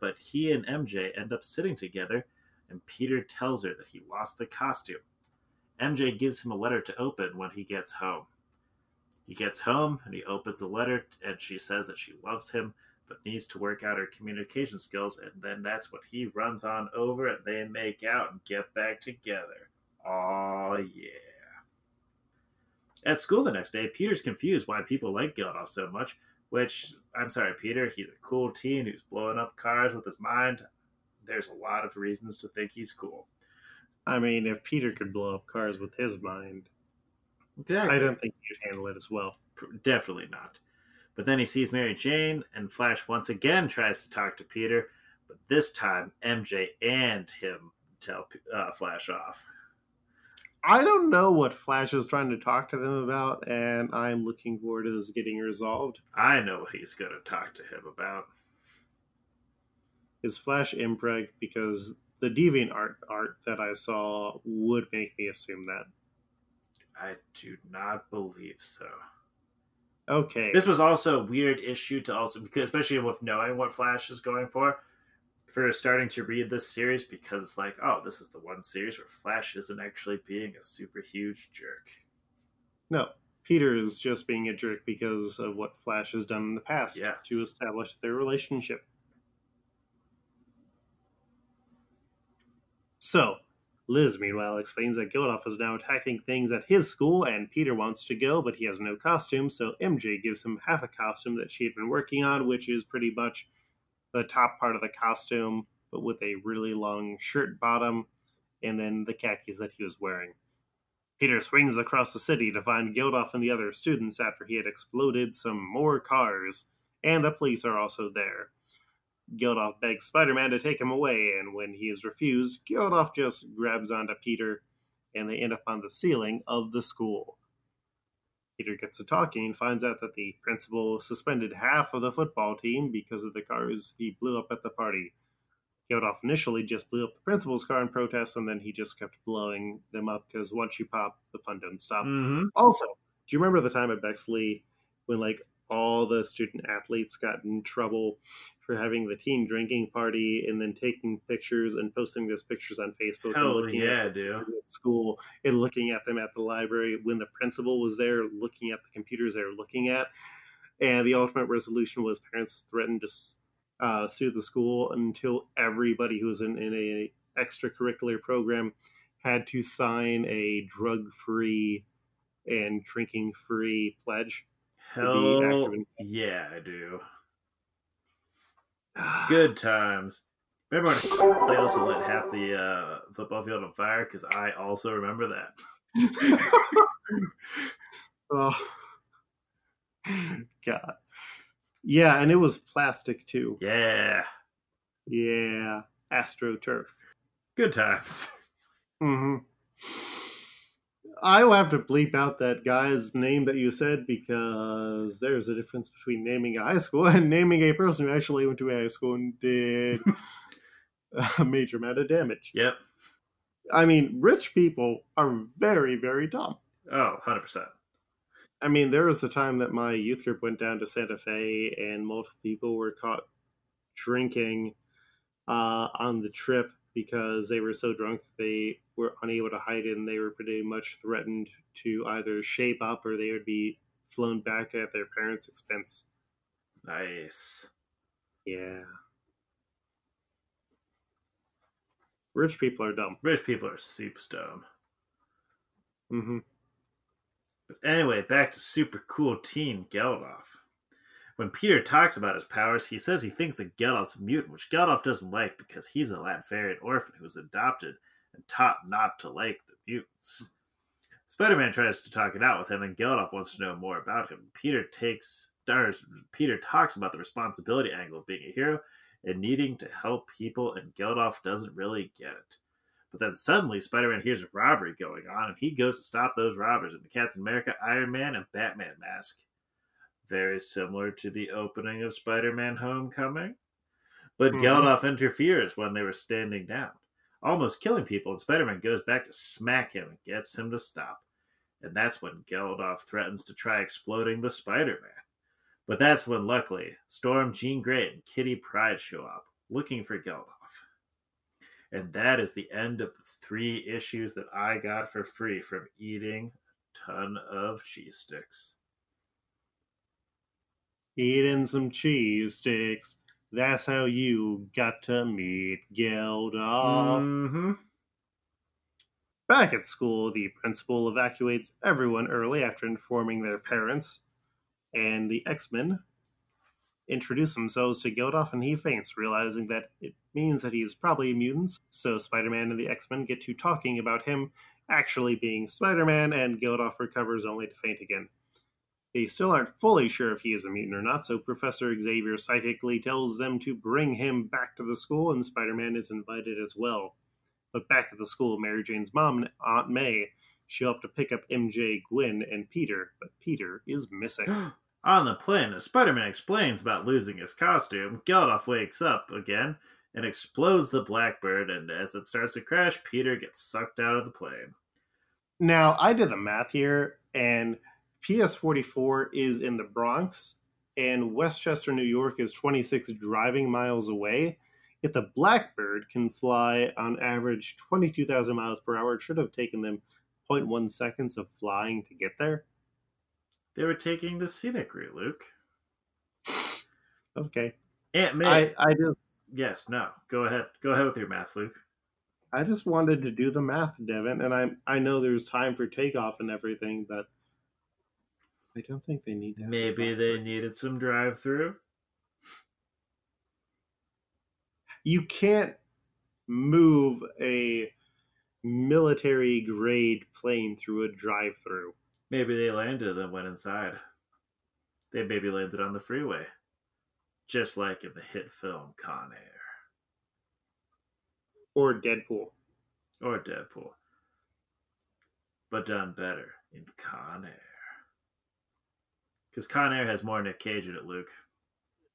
But he and MJ end up sitting together and Peter tells her that he lost the costume. MJ gives him a letter to open when he gets home. He gets home and he opens the letter, and she says that she loves him but needs to work out her communication skills, and then that's what he runs on over, and they make out and get back together. Oh yeah. At school the next day, Peter's confused why people like Geldoff so much. Which I'm sorry, Peter. He's a cool teen who's blowing up cars with his mind there's a lot of reasons to think he's cool. I mean, if Peter could blow up cars with his mind, I I don't think he'd handle it as well. definitely not. But then he sees Mary Jane, and Flash once again tries to talk to Peter, but this time MJ and him tell uh, Flash off. I don't know what Flash is trying to talk to them about, and I'm looking forward to this getting resolved. I know what he's going to talk to him about. Is Flash impreg? Because the DeviantArt art that I saw would make me assume that. I do not believe so. Okay. This was also a weird issue to also because especially with knowing what Flash is going for. For starting to read this series because it's like, oh, this is the one series where Flash isn't actually being a super huge jerk. No, Peter is just being a jerk because of what Flash has done in the past Yes. to establish their relationship. So, Liz, meanwhile, explains that Geldoff is now attacking things at his school, and Peter wants to go, but he has no costume, so MJ gives him half a costume that she had been working on, which is pretty much the top part of the costume, but with a really long shirt bottom, and then the khakis that he was wearing. Peter swings across the city to find Geldoff and the other students after he had exploded some more cars, and the police are also there. Geldoff begs Spider Man to take him away, and when he is refused, Geldoff just grabs onto Peter, and they end up on the ceiling of the school. Peter gets to talking and finds out that the principal suspended half of the football team because of the cars he blew up at the party. Geldoff initially just blew up the principal's car in protest, and then he just kept blowing them up because once you pop, the fun doesn't stop. Mm-hmm. Also, do you remember the time at Bexley when like all the student athletes got in trouble for having the teen drinking party and then taking pictures and posting those pictures on Facebook and looking yeah, at dude. them at school and looking at them at the library when the principal was there looking at the computers they were looking at. And the ultimate resolution was parents threatened to uh, sue the school until everybody who was in, in a extracurricular program had to sign a drug-free and drinking-free pledge. Hell yeah, I do. Good times. Remember when they also lit half the uh, football field on fire? Because I also remember that. oh. God. Yeah, and it was plastic too. Yeah, Yeah, AstroTurf. good times. Mm-hmm. I will have to bleep out that guy's name that you said because there's a difference between naming a high school and naming a person who actually went to a high school and did a major amount of damage. Yep. I mean, rich people are very, very dumb. Oh, 100%. I mean, there was a time that my youth group went down to Santa Fe and multiple people were caught drinking uh, on the trip because they were so drunk that they were unable to hide it and they were pretty much threatened to either shape up or they would be flown back at their parents' expense. Nice. Yeah. Rich people are dumb. Rich people are super dumb. hmm But anyway, back to super cool teen Geldoff. When Peter talks about his powers, he says he thinks that Geldoff's a mutant, which Geldoff doesn't like because he's a Latverian orphan who was adopted and taught not to like the mutants. Spider-Man tries to talk it out with him, and Geldoff wants to know more about him. Peter takes stars. Peter talks about the responsibility angle of being a hero and needing to help people, and Geldoff doesn't really get it. But then suddenly, Spider-Man hears a robbery going on, and he goes to stop those robbers in the Captain America, Iron Man, and Batman mask. Very similar to the opening of Spider-Man: Homecoming. But Mhm. Geldoff interferes when they were standing down, almost killing people, and Spider-Man goes back to smack him and gets him to stop. And that's when Geldoff threatens to try exploding the Spider-Man. But that's when, luckily, Storm, Jean Grey, and Kitty Pryde show up, looking for Geldoff. And that is the end of the three issues that I got for free from eating a ton of cheese sticks. Eating some cheese sticks. That's how you got to meet Geldoff. Mm-hmm. Back at school, the principal evacuates everyone early after informing their parents, and the X Men introduce themselves to Geldoff, and he faints, realizing that it means that he is probably a mutant. So Spider Man and the X Men get to talking about him actually being Spider Man, and Geldoff recovers only to faint again. They still aren't fully sure if he is a mutant or not, so Professor Xavier psychically tells them to bring him back to the school, and Spider Man is invited as well. But back at the school, Mary Jane's mom, and Aunt May, she'll have to pick up MJ, Gwen, and Peter, but Peter is missing. On the plane, as Spider Man explains about losing his costume, Geldoff wakes up again and explodes the Blackbird, and as it starts to crash, Peter gets sucked out of the plane. Now, I did the math here, and PS44 is in the Bronx, and Westchester, New York is 26 driving miles away. If the Blackbird can fly on average 22,000 miles per hour, it should have taken them 0.1 seconds of flying to get there. They were taking the scenic route, Luke. Okay. Aunt May. I, I just Yes, no. Go ahead. Go ahead with your math, Luke. I just wanted to do the math, Devin, and I I know there's time for takeoff and everything, but I don't think they need to. Maybe they needed some drive through. you can't move a military grade plane through a drive through. Maybe they landed and then went inside. They maybe landed on the freeway. just like in the hit film Con Air Or Deadpool. or Deadpool, but done better in Con Air. Because Con Air has more Nick Cage in it, Luke.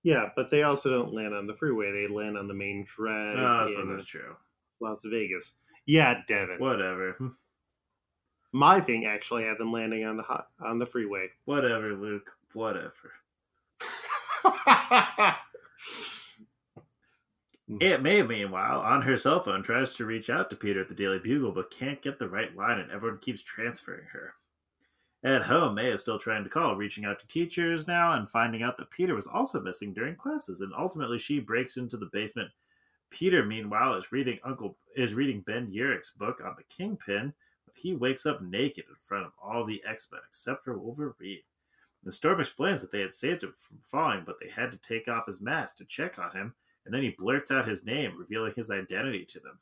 Yeah, but they also don't land on the freeway. They land on the main drag Oh, in that's true. Las Vegas. Yeah, Devin. Whatever. My thing actually had them landing on the hot, on the freeway. Whatever, Luke. Whatever. Aunt May, meanwhile, on her cell phone, tries to reach out to Peter at the Daily Bugle, but can't get the right line, and everyone keeps transferring her. At home, May is still trying to call, reaching out to teachers now, and finding out that Peter was also missing during classes, and ultimately she breaks into the basement. Peter, meanwhile, is reading Uncle is reading Ben Urich's book on the Kingpin, but he wakes up naked in front of all the X-Men except for Wolverine. The Storm explains that they had saved him from falling, but they had to take off his mask to check on him, and then he blurts out his name, revealing his identity to them.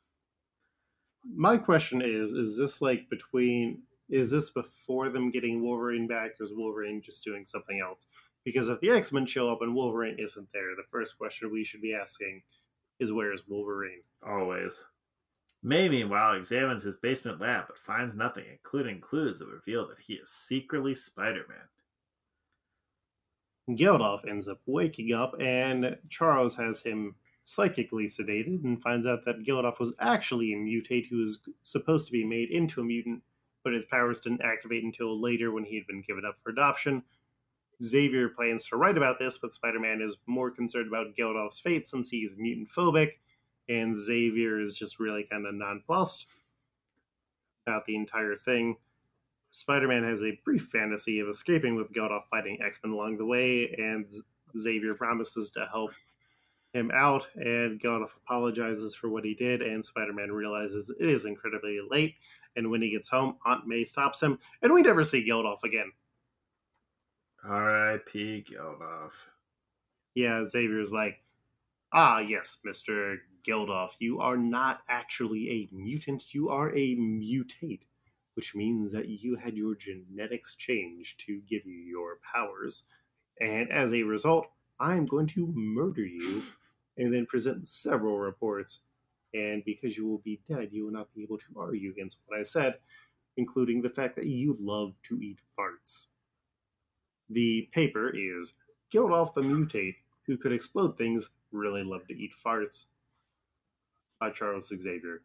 My question is: Is this like between? Is this before them getting Wolverine back, or is Wolverine just doing something else? Because if the X Men show up and Wolverine isn't there, the first question we should be asking is, "Where is Wolverine?" Always. May, meanwhile, examines his basement lab but finds nothing, including clues that reveal that he is secretly Spider Man. Geldoff ends up waking up, and Charles has him psychically sedated and finds out that Geldoff was actually a mutate who was supposed to be made into a mutant, but his powers didn't activate until later when he had been given up for adoption. Xavier plans to write about this, but Spider Man is more concerned about Geldoff's fate since he's mutant phobic, and Xavier is just really kind of nonplussed about the entire thing. Spider Man has a brief fantasy of escaping with Geldoff fighting X Men along the way, and Xavier promises to help him out, and Geldoff apologizes for what he did, and Spider Man realizes it is incredibly late, and when he gets home, Aunt May stops him, and we never see Geldoff again. R.I.P. Geldoff. Yeah, Xavier's like, ah, yes, Mr. Geldoff, you are not actually a mutant, you are a mutate, which means that you had your genetics changed to give you your powers. And as a result, I'm going to murder you and then present several reports. And because you will be dead, you will not be able to argue against what I said, including the fact that you love to eat farts. The paper is Geldoff the Mutate, who could explode things, really love to eat farts. By Charles Xavier,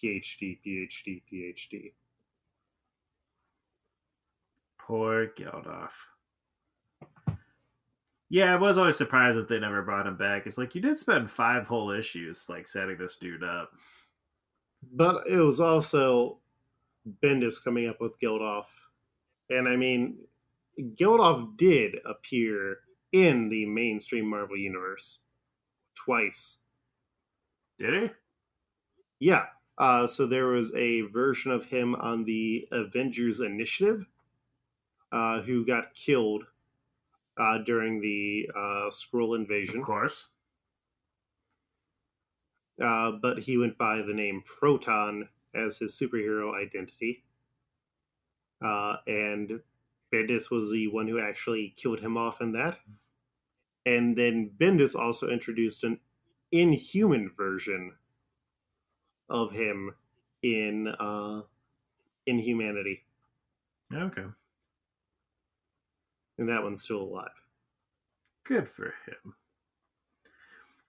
PhD, PhD, PhD. Poor Geldoff. Yeah, I was always surprised that they never brought him back. It's like you did spend five whole issues like setting this dude up. But it was also Bendis coming up with Geldoff. And I mean, Geldoff did appear in the mainstream Marvel Universe twice. Did he? Yeah. Uh, so there was a version of him on the Avengers Initiative uh, who got killed uh, during the uh, Skrull invasion. Of course. Uh, but he went by the name Proton as his superhero identity. Uh, and Bendis was the one who actually killed him off in that. And then Bendis also introduced an inhuman version of him in uh, Inhumanity. Okay. And that one's still alive. Good for him.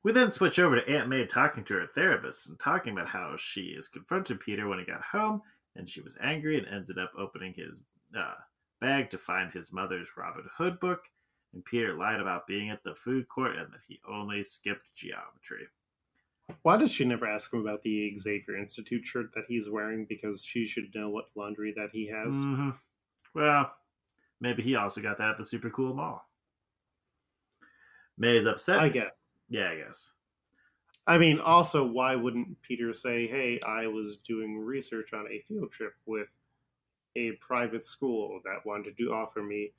We then switch over to Aunt May talking to her therapist and talking about how she has confronted Peter when he got home, and she was angry and ended up opening his uh, bag to find his mother's Robin Hood book. And Peter lied about being at the food court and that he only skipped geometry. Why does she never ask him about the Xavier Institute shirt that he's wearing? Because she should know what laundry that he has. Mhm. Well, maybe he also got that at the super cool mall. May is upset. I guess. yeah, I guess. I mean, also, why wouldn't Peter say, "Hey, I was doing research on a field trip with a private school that wanted to offer me"?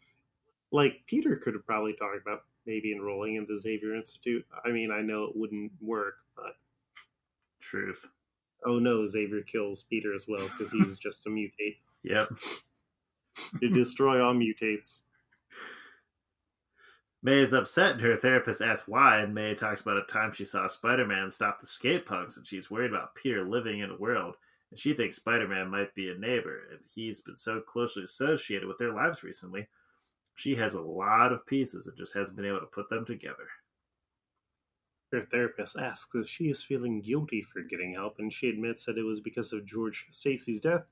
Like Peter could have probably talked about maybe enrolling in the Xavier Institute. I mean, I know it wouldn't work, but Truth. oh no, Xavier kills Peter as well because he's just a mutate Yep. To destroy all mutates. May is upset and her therapist asks why, and May talks about a time she saw Spider Man stop the skate punks and she's worried about Peter living in a world and she thinks Spider Man might be a neighbor and he's been so closely associated with their lives recently. She has a lot of pieces and just hasn't been able to put them together. Her therapist asks if she is feeling guilty for getting help, and she admits that it was because of George Stacy's death,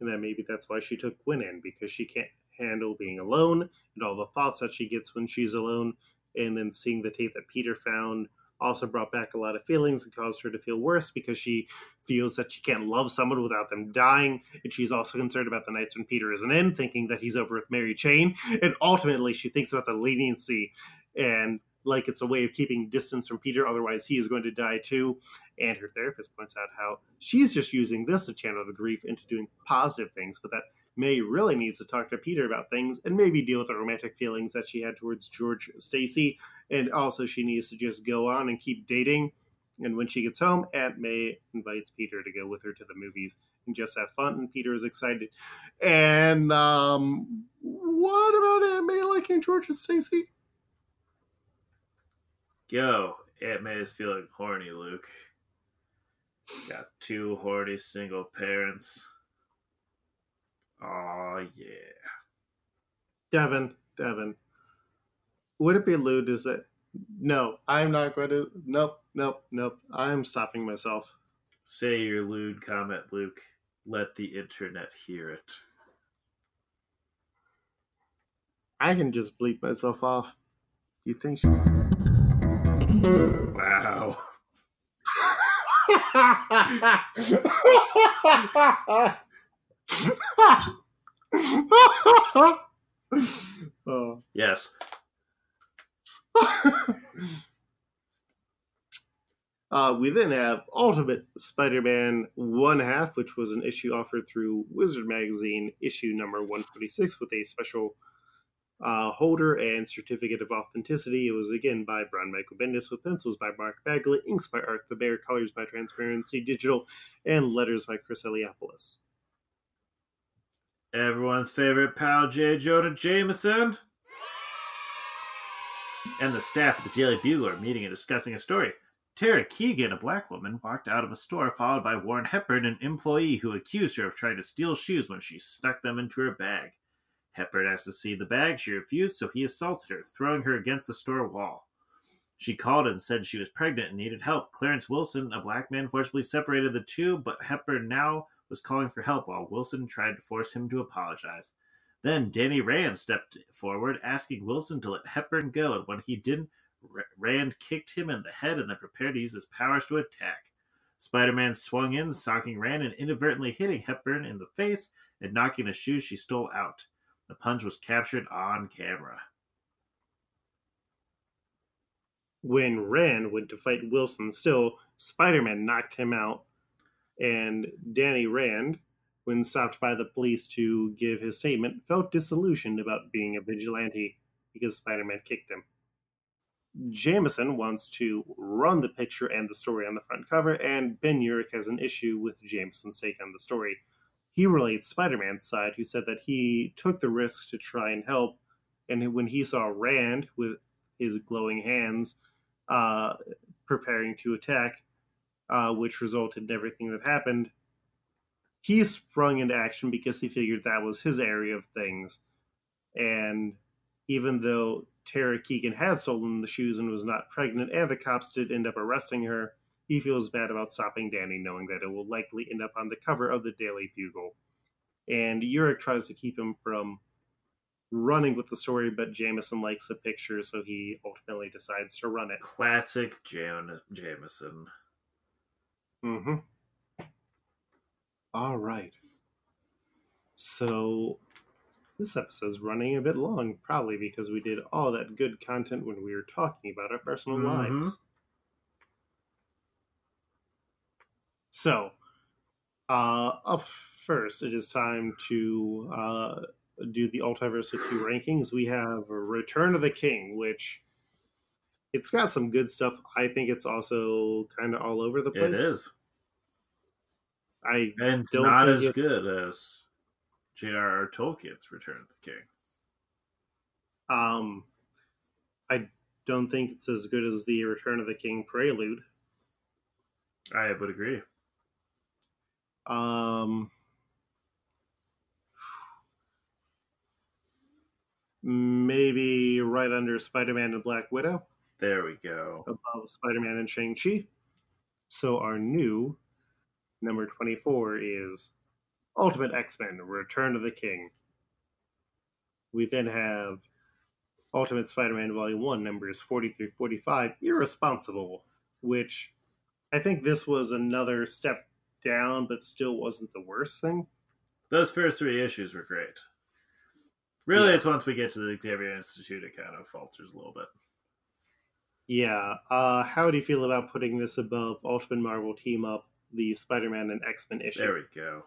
and that maybe that's why she took Gwen in, because she can't handle being alone and all the thoughts that she gets when she's alone. And then seeing the tape that Peter found also brought back a lot of feelings and caused her to feel worse because she feels that she can't love someone without them dying. And she's also concerned about the nights when Peter isn't in, thinking that he's over with Mary Jane. And ultimately, she thinks about the leniency and like it's a way of keeping distance from Peter, otherwise he is going to die too. And her therapist points out how she's just using this to channel the grief into doing positive things, but that May really needs to talk to Peter about things and maybe deal with the romantic feelings that she had towards George Stacy. And also, she needs to just go on and keep dating. And when she gets home, Aunt May invites Peter to go with her to the movies and just have fun. And Peter is excited. And um, what about Aunt May liking George and Stacy? Yo, Aunt May is feeling horny, Luke. Got two horny single parents. Oh yeah. Devin, Devin. Would it be lewd? Is it? No, I'm not going to. Nope, nope, nope. I'm stopping myself. Say your lewd comment, Luke. Let the internet hear it. I can just bleep myself off. You think? She- wow. oh. Yes. uh, we then have Ultimate Spider Man 1 half, which was an issue offered through Wizard Magazine, issue number 146, with a special uh, holder and certificate of authenticity. It was again by Brian Michael Bendis with pencils by Mark Bagley, inks by Art Thibert, colors by Transparency Digital, and letters by Chris Eliopoulos. Everyone's favorite pal, J. Jonah Jameson. And the staff at the Daily Bugle are meeting and discussing a story. Tara Keegan, a black woman, walked out of a store followed by Warren Hepburn, an employee who accused her of trying to steal shoes when she stuck them into her bag. Hepburn asked to see the bag. She refused, so he assaulted her, throwing her against the store wall. She called and said she was pregnant and needed help. Clarence Wilson, a black man, forcibly separated the two, but Hepburn now was calling for help while Wilson tried to force him to apologize. Then Danny Rand stepped forward, asking Wilson to let Hepburn go, and when he didn't, Rand kicked him in the head and then prepared to use his powers to attack. Spider Man swung in, socking Rand and inadvertently hitting Hepburn in the face and knocking the shoes she stole out. The punch was captured on camera. When Rand went to fight Wilson, still, Spider Man knocked him out and Danny Rand, when stopped by the police to give his statement, felt disillusioned about being a vigilante because Spider Man kicked him. Jameson wants to run the picture and the story on the front cover, and Ben Urich has an issue with Jameson's take on the story. He relates Spider Man's side, who said that he took the risk to try and help, and when he saw Rand with his glowing hands uh, preparing to attack, uh, which resulted in everything that happened. He sprung into action because he figured that was his area of things. And even though Tara Keegan had stolen the shoes and was not pregnant, and the cops did end up arresting her, he feels bad about stopping Danny, knowing that it will likely end up on the cover of the Daily Bugle. And Urich tries to keep him from running with the story, but Jameson likes the picture, so he ultimately decides to run it. Classic Jan- Jameson. Mm-hmm. All right. So this episode's running a bit long, probably because we did all that good content when we were talking about our personal mm-hmm. lives. So, uh, up first, it is time to uh, do the Ultiverse 2 rankings. We have Return of the King, which it's got some good stuff. I think it's also kind of all over the place. It is. I and not as it's... good as J.R.R. Tolkien's Return of the King. Um, I don't think it's as good as the Return of the King prelude. I would agree. Um, maybe right under Spider-Man and Black Widow, There we go. above Spider-Man and Shang-Chi. So our new number 24 is Ultimate X-Men: Return of the King. We then have Ultimate Spider-Man Volume 1 numbers 43 45 Irresponsible, which I think this was another step down but still wasn't the worst thing. Those first three issues were great. Really, Yeah. it's once we get to the Xavier Institute it kind of falters a little bit. Yeah. Uh, how do you feel about putting this above Ultimate Marvel Team Up, the Spider-Man and X-Men issue? There we go.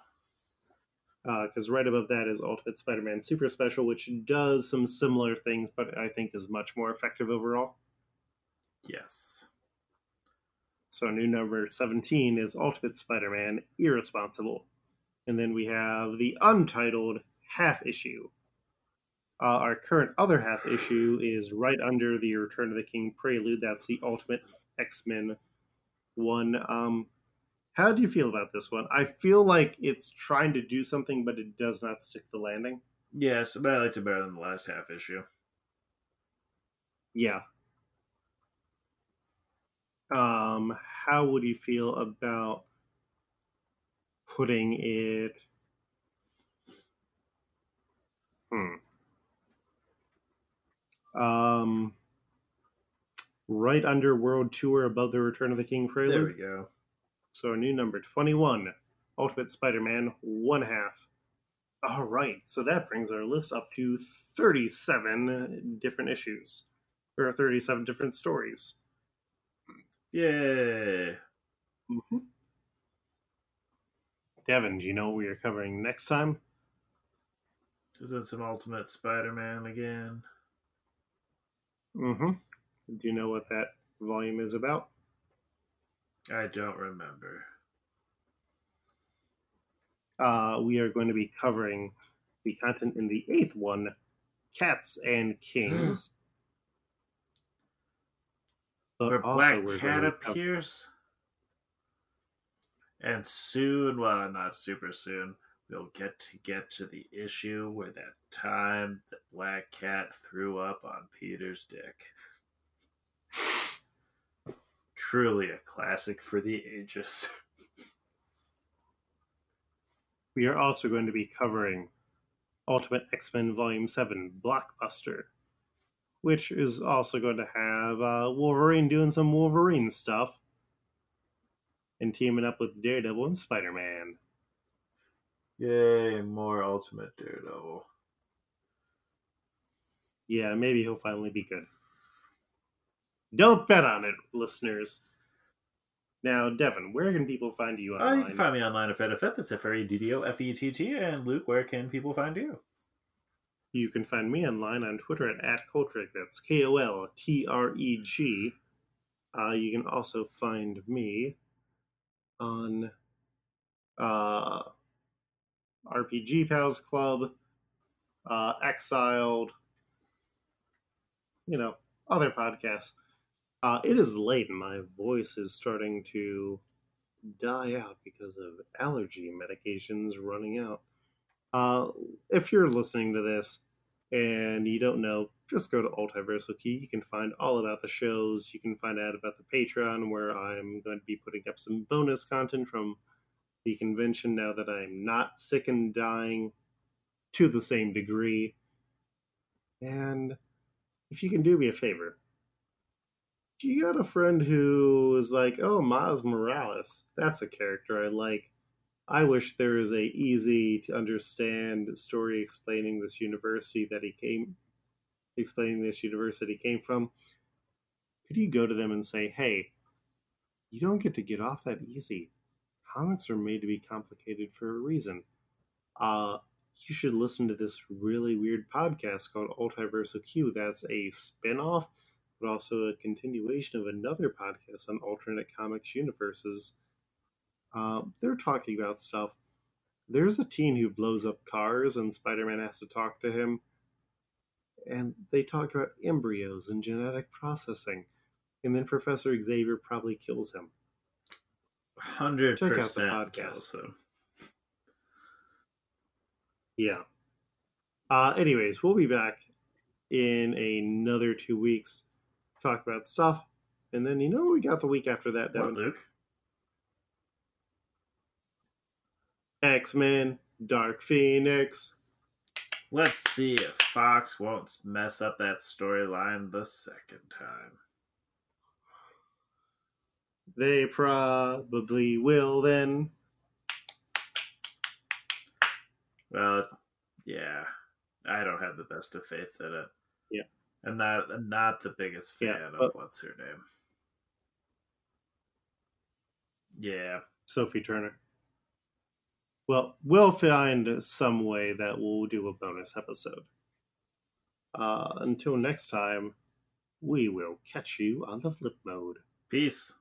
Because right above that is Ultimate Spider-Man Super Special, which does some similar things, but I think is much more effective overall. Yes. So new number 17 is Ultimate Spider-Man Irresponsible. And then we have the untitled half issue. Uh, our current other half issue is right under the Return of the King prelude. That's the Ultimate X-Men one. Um, how do you feel about this one? I feel like it's trying to do something, but it does not stick the landing. Yes, but I liked it better than the last half issue. Yeah. Um, how would you feel about putting it? Hmm. Um, right under World Tour, above the Return of the King trailer. There we go. So a new number twenty-one, Ultimate Spider-Man, one half. All right, so that brings our list up to thirty-seven different issues, or thirty-seven different stories. Yay. Mm-hmm. Devin, do you know what we are covering next time? Is it some Ultimate Spider Man again? Mm-hmm. Do you know what that volume is about? I don't remember. Uh, we are going to be covering the content in the eighth one, Cats and Kings. Where also Black Cat going to cover- appears. And soon, well, not super soon, we'll get to get to the issue where that time the Black Cat threw up on Peter's dick. Truly a classic for the ages. we are also going to be covering Ultimate X-Men Volume 7, Blockbuster, which is also going to have uh, Wolverine doing some Wolverine stuff and teaming up with Daredevil and Spider-Man. Yay, more Ultimate Daredevil. Yeah, maybe he'll finally be good. Don't bet on it, listeners. Now, Devin, where can people find you Uh, online? you can find me online at FreddoFett. That's F R E D D O F E T T. And Luke, where can people find you? You can find me online on Twitter at, at. That's K O L T R E G. Uh, you can also find me on uh, RPG Pals Club, uh, Exiled, you know, other podcasts. Uh, it is late and my voice is starting to die out because of allergy medications running out. Uh, if you're listening to this and you don't know, just go to Altiversal Key. You can find all about the shows. You can find out about the Patreon, where I'm going to be putting up some bonus content from the convention now that I'm not sick and dying to the same degree. And if you can do me a favor, you got a friend who is like, oh, Miles Morales, that's a character I like. I wish there was a easy to understand story explaining this university that he came explaining this university came from. Could you go to them and say, hey, you don't get to get off that easy. Comics are made to be complicated for a reason. Uh you should listen to this really weird podcast called Altiversal Q. That's a spin-off, but also a continuation of another podcast on alternate comics universes uh, they're talking about stuff. There's a teen who blows up cars, and Spider Man has to talk to him. and they talk about embryos and genetic processing. And then Professor Xavier probably kills him. 100% Check out the podcast. Yeah. Uh, anyways, we'll be back in another two weeks. Talk about stuff. And then, you know, we got the week after that, What, Devin. Luke? X Men, Dark Phoenix. Let's see if Fox won't mess up that storyline the second time. They probably will then. Well, yeah, I don't have the best of faith in it. Yeah. I'm not. I'm not the biggest fan Yeah, of what's her name. Yeah, Sophie Turner. Well, we'll find some way that we'll do a bonus episode. Uh, until next time, we will catch you on the flip mode. peace.